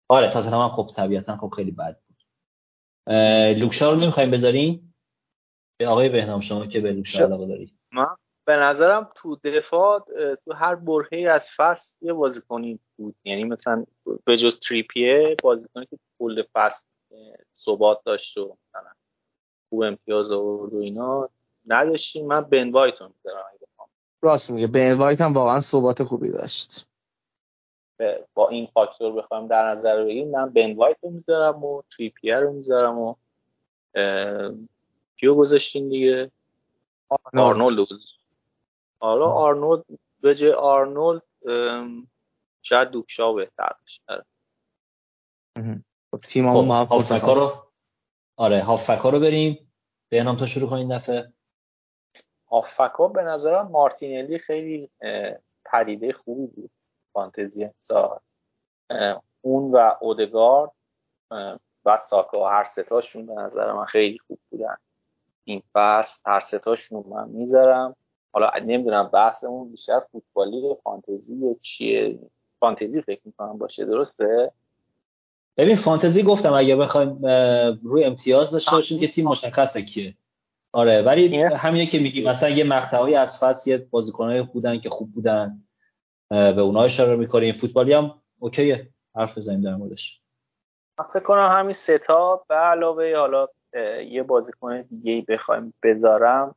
آره تاتنهام هم خب طبیعتا خب خیلی بد بود. لوکشا رو نمی‌خوایم بذارین آقای بهنام شما که به لوکشا علاقه داری من به نظرم تو دفاع تو هر برهه از فصل یه بازیکنی بود. یعنی مثلا به جز تریپیه بازیکنی که کل فصل ثبات داشت و مثلا خوب امتیاز آورد و اینا نداشتیم. من بن وایت رو می‌ذارم راست میگه. بن وایت هم واقعا ثبات خوبی داشت. با این فاکتور بخوام در نظر بگیریم من بن وایت رو می‌ذارم و تریپیه رو می‌ذارم و کیو گذاشتین دیگه؟ آرنولد. حالا آرنولد به جای آرنولد شاید دوکشا بهتر باشه آره. خب، تیم خب هافکا رو آره هافکا رو بریم. به نام تا شروع کنین دفعه. هافکا به نظرم مارتینلی خیلی پدیده خوبی بود. فانتزی امسال اون و اودگارد و ساکا. هر ستاشون به نظر من خیلی خوب بودن. این فصل هر ستاشون من می‌ذارم. حالا نمی‌دونم بحثمون بیشتر فوتبالی فانتزی چیه؟ فانتزی فکر می‌کنم باشه درسته؟ ببین فانتزی گفتم اگه بخوایم روی امتیاز داشته باشیم که تیم مشخصه کیه. آره ولی همینه که میگی مثلا یه مقطعی از فصل یه بازیکنای بودن که خوب بودن به اونها اشاره می‌کنیم فوتبالی هم اوکیه. حرف بزنیم در موردش. من فکر کنم همین ستا به علاوه حالا یه بازیکن دیگه ای بخوایم بذارم.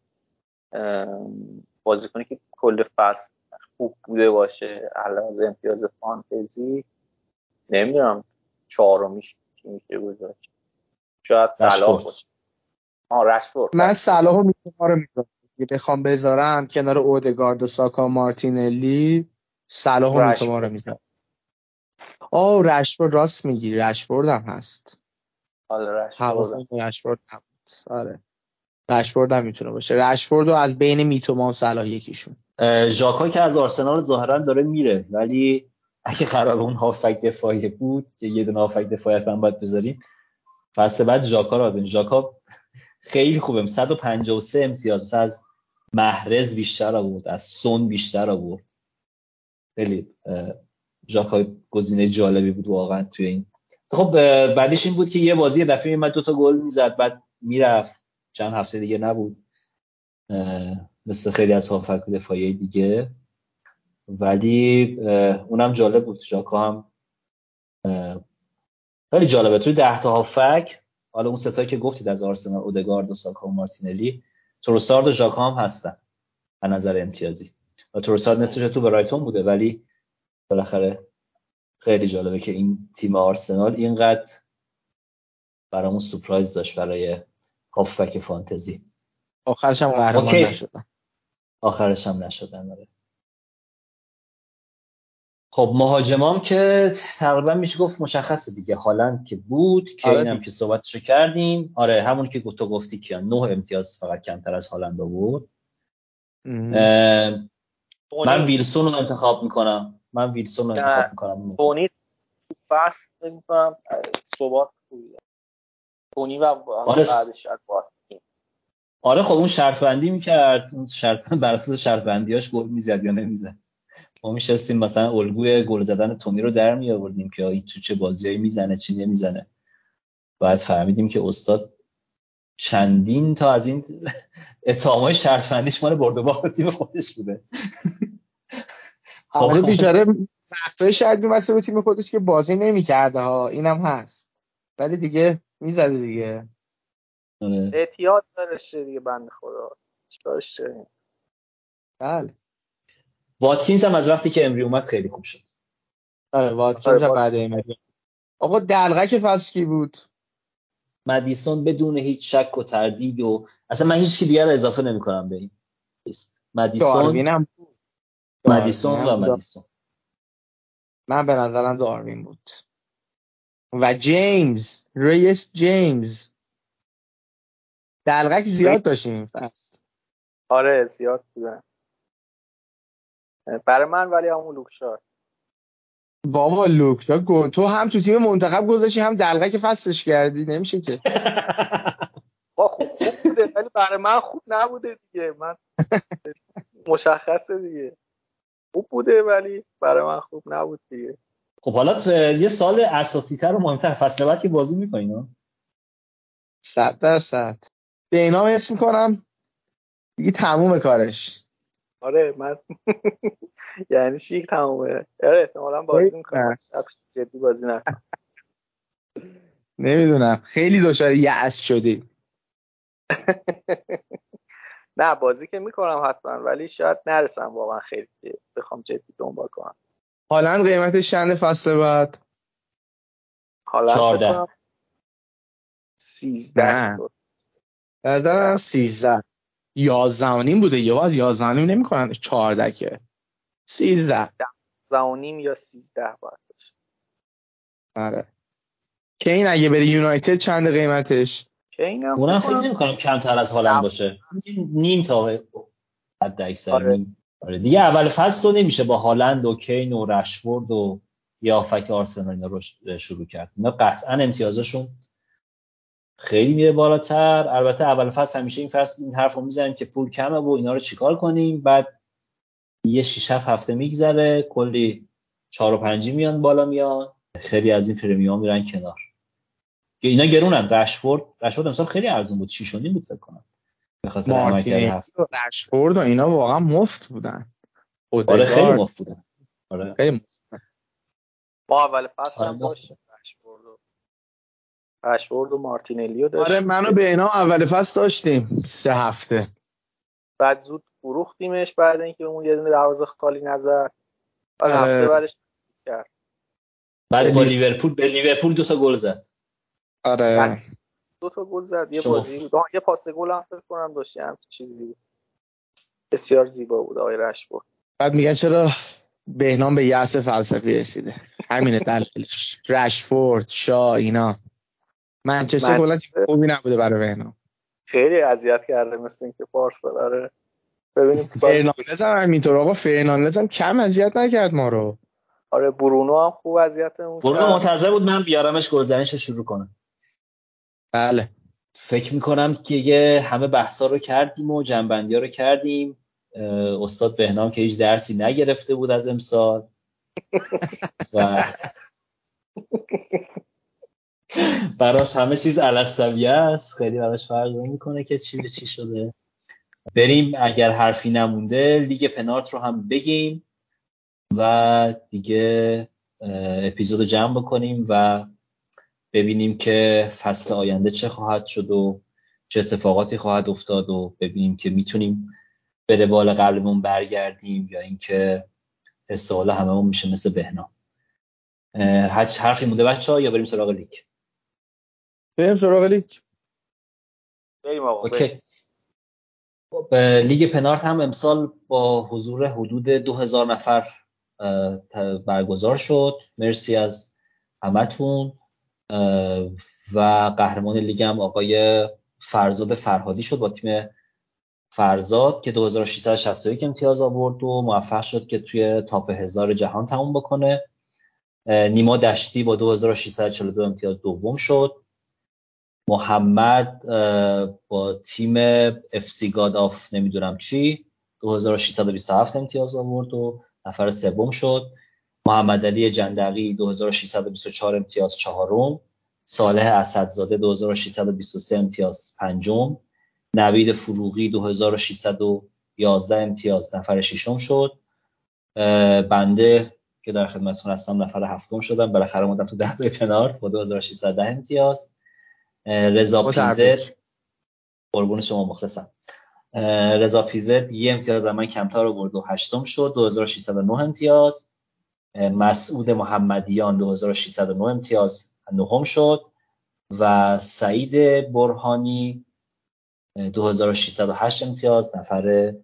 بازیکنی که کل فصل خوب بوده باشه علاوه امتیاز فانتزی نمی‌دونم چهارمیش کی میشه گذاشت. شاید صلاح باشه. آه رشفورد. من صلاح رو می‌ذارم بخوام بذارم کنار اودگارد و ساکا مارتینلی صلاح و میتوما رو می‌ذارم. آه رشفورد راست میگی. رشفورد هم هست. آره رشفورد. رشفورد آره. رشفورد هم می‌تونه باشه. رشفورد از بین میتوما و صلاح یکیشون. ژاکا که از آرسنال ظاهرا داره میره ولی اگه قرار اون هافک دفاعی بود که یه دونه هافک دفاعی هم باید بذاریم فصل بعد ژاکا رو داریم ژاکا خیلی خوبه. 153 امتیاز. مثلا از محرز بیشتر آورد از سون بیشتر آورد. خیلی ژاکا گزینه جالبی بود واقعا توی این. خب بعدش این بود که یه بازی دفعه میمد دو تا گل می‌زد بعد می‌رفت. چند هفته دیگه نبود مثل خیلی از هافک دفاعی دیگه. ولی اونم جالب بود. ژاکا هم خیلی جالبه. توی ده تا هافک حالا اون ستایی که گفتید از آرسنال اودگارد و ساکا و مارتینلی تروسارد و ژاکا هم هستن از نظر امتیازی. و تروسارد نصفش تو برایتون بوده ولی بالاخره خیلی جالبه که این تیم آرسنال اینقدر برامون سپرایز داشت برای هافبک فانتزی. آخرش هم قهرمان نشدن. آخرش هم نشدن آره. خب مهاجمام که تقریبا میشه گفت مشخصه دیگه. هالند که بود که آره اینم که صحبتشو کردیم. آره همون که تو گفتی کیان. نه امتیاز فقط کمتر از هالند بود. من ویلسون رو انتخاب می‌کنم. من ویلسون رو انتخاب می‌کنم. تونی فصل می‌کنم صحبت تونی و آره. بعدش آره خب اون شرط بندی می‌کرد. اون شرط بر اساس شرط بندیاش گل می‌زد یا نمی‌زد. ما میشستیم مثلا الگوی گل زدن تونی رو در می آوردیم که این تو چه بازیایی می‌زنه چی نمی‌زنه. بعد فهمیدیم که استاد چندین تا از این اتهامای شرط بندیش مال برد و باخت تیم خودش بوده. آره بیچاره وقتای شاید میبسته به تیم خودش که بازی نمی‌کرده ها. اینم هست. ولی دیگه می‌زده دیگه. آره. احتیاط دارشه دیگه بند خدا. چیکارش بله. واتکینز هم از وقتی که امری اومد خیلی خوب شد. آره واتکینز هم بعد امری آقا دلغک فصل کی بود. مدیسون بدون هیچ شک و تردید و اصلا من هیچ کی دیگر اضافه نمی‌کنم به این مدیسون هم بود. مدیسون و مدیسون. من به نظرم داروین بود. و جیمز. ریس جیمز. دلغک زیاد داشتیم. آره زیاد بودن. برای من ولی همون لوکشار. بابا لوکشار گل تو هم تو تیم منتخب گذاشتی هم دلغک فصلش کردی. نمیشه که. با خوب بوده ولی برای من خوب نبوده دیگه. من مشخصه دیگه. خوب بوده ولی برای من خوب نبود دیگه. خب حالا یه سال اساسی تر و مهمتر فصل بعد که بازی می‌کنین صد درصد. به اینا اسم می‌کنم دیگه تموم کارش. آره من یعنی چی تمومه؟ آره احتمالا بازی می‌کنم. جدی بازی نکنم. نمی‌دونم. خیلی دچار یأس شدی. نه بازی که می‌کنم حتما ولی شاید نرسم واقعا خیلی بخوام جدی دنبال کنم. حالا قیمتش چند فصل بعد. حالا 14 13 نظرم 13 11 نیم بوده. یه باز 11 نیم نمی‌کنن. 14 که. 13 نیم یا 13 باید باشه. آره. کین اگه بری یونایتد چند قیمتش؟ کینم اونم فکر نمی‌کنم کمتر از هالند باشه. نیم تا حد اکثر آره. نیم. آره دیگه اول فصل رو نمیشه با هالند و کین و رشفورد و یافک آرسنال رو شروع کرد. اینا قطعا امتیازشون خیلی میره بالاتر. البته اول فصل همیشه این فصل این حرف رو می‌زنیم که پول کمه و اینا رو چیکار کنیم؟ بعد یه 6 هفته میگذره. کلی 4 و 5 میان بالا میان. خیلی از این پرمیوم میرن کنار. که اینا گرونن. رشفورد رشفورد امسال خیلی ارزون بود. 6 بود فکر کنم. به خاطر رشفورد و اینا واقعا مفت بودن. آره خیلی مفت بودن. آره. خیلی مفت ما اول فصل هم آره رشفورد و مارتینلیو داشت آره منو به اینا اول فصل داشتیم. سه هفته. بعد زود فروختیمش بعد اینکه اون یه دونه دروازه خالی نزد. بعد آره. هفته بعدش کرد. بعد با لیورپول به لیورپول دو تا گل زد. آره. دو تا گل زد. یه بازی بود یه پاس گل هم فکر کنم داشت هم چیزی بسیار زیبا بود آقای رشفورد بعد میگن چرا بهنام به یأس فلسفی رسیده؟ همینه دلیلش رشفورد شا اینا. منچستر کلا خوبی نبوده برای بهنام. خیلی اذیت کرده مثل اینکه پارسال داره. ببینیم فرناندز هم همینطور. آقا فرناندز هم کم اذیت نکرد ما رو. آره برونو هم خوب اذیتمون برونو منتظر بود من بیارمش گلزنیش شروع کنم. بله. فکر می‌کنم که یه همه بحثا رو کردیم و جنبندی ها رو کردیم. استاد بهنام که هیچ درسی نگرفته بود از امسال. و براش همه چیز علستویه است. خیلی براش فرق می‌کنه که چی به چی شده. بریم اگر حرفی نمونده لیگ پنارت رو هم بگیم و دیگه اپیزود جمع بکنیم و ببینیم که فصل آینده چه خواهد شد و چه اتفاقاتی خواهد افتاد و ببینیم که می‌تونیم به روال قبلمون برگردیم یا اینکه حس حال هممون میشه مثل بهنام حرفی مونده بچه ها یا بریم سراغ لیگ؟ بریم سراغ لیگ. بریم آقا okay. خب، لیگ پنارت هم امسال با حضور حدود 2000 نفر برگزار شد. مرسی از همتون. و قهرمان لیگ هم آقای فرزاد فرهادی شد با تیم فرزاد که 2661 امتیاز آورد و موفق شد که توی top هزار جهان تموم بکنه. نیما دشتی با 2642 امتیاز دوم شد. محمد با تیم FC God of نمی‌دونم چی 2627 امتیاز آورد و نفر سوم شد. محمد علی جندقی 2624 امتیاز چهارم صالح اسدزاده 2623 امتیاز پنجم نوید فروغی 2611 امتیاز نفر ششم شد. بنده که در خدمتتون هستم نفر هفتم شدم بالاخره اومدم تو ده پنارت با 2610 امتیاز. رضا پیزر قربون شما مخلصم. رضا پیزر یه امتیاز من کمتر آورد و هشتم شد 2609 امتیاز. مسعود محمدیان 2609 امتیاز نهم شد و سعید برهانی 2608 امتیاز نفر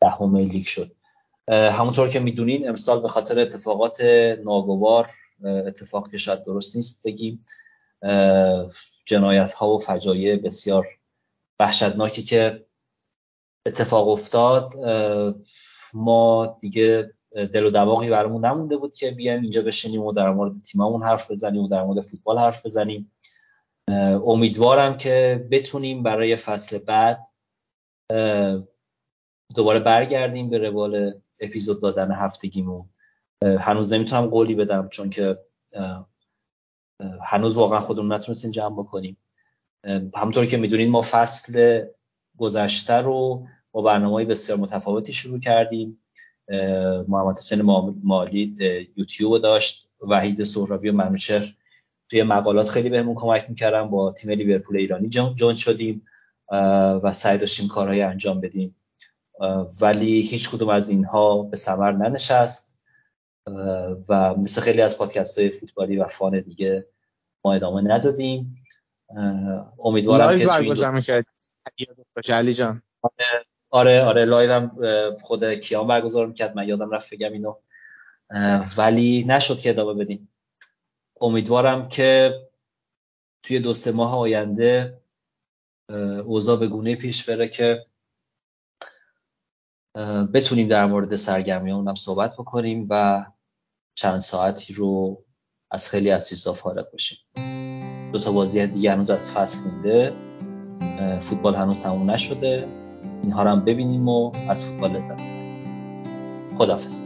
دهم لیگ شد. همونطور که می‌دونین امسال به خاطر اتفاقات ناگوار اتفاق که شاید درست نیست بگیم جنایت ها و فجایع بسیار وحشتناکی که اتفاق افتاد ما دیگه دل و دماغی برامون نمونده بود که بیایم اینجا بشینیم و در مورد تیممون حرف بزنیم و در مورد فوتبال حرف بزنیم. امیدوارم که بتونیم برای فصل بعد دوباره برگردیم به روال اپیزود دادن هفتگیمون. هنوز نمی‌تونم قولی بدم چون که هنوز واقعا خودمون نتونستیم جمع بکنیم. همونطور که می‌دونین ما فصل گذشته رو با برنامه بسیار متفاوتی شروع کردیم. محمد حسین مالی یوتیوب داشت. وحید سهرابی و منوچر توی مقالات خیلی بهمون کمک می‌کردن با تیم لیورپول ایرانی جان شدیم و سعی داشتیم کارهای انجام بدیم. ولی هیچ کدوم از اینها به ثمر ننشست. و مثل خیلی از پادکست های فوتبالی و fun دیگه ما ادامه ندادیم. امیدوارم که برگزار علی جان. آره آره live هم خود کیان برگزار می‌کرد. من یادم رفت بگم اینو. ولی نشد که ادامه بدیم. امیدوارم که توی دو سه ماه آینده اوضاع به گونه پیش بره که بتونیم در مورد سرگرمی اونم صحبت بکنیم و چند ساعتی رو از خیلی از چیزا فارغ بشیم. دو تا بازی دیگه هنوز از فصل مونده. فوتبال هنوز تموم نشده. اینها رو هم ببینیم و از فوتبال لذت ببریم. خدافظ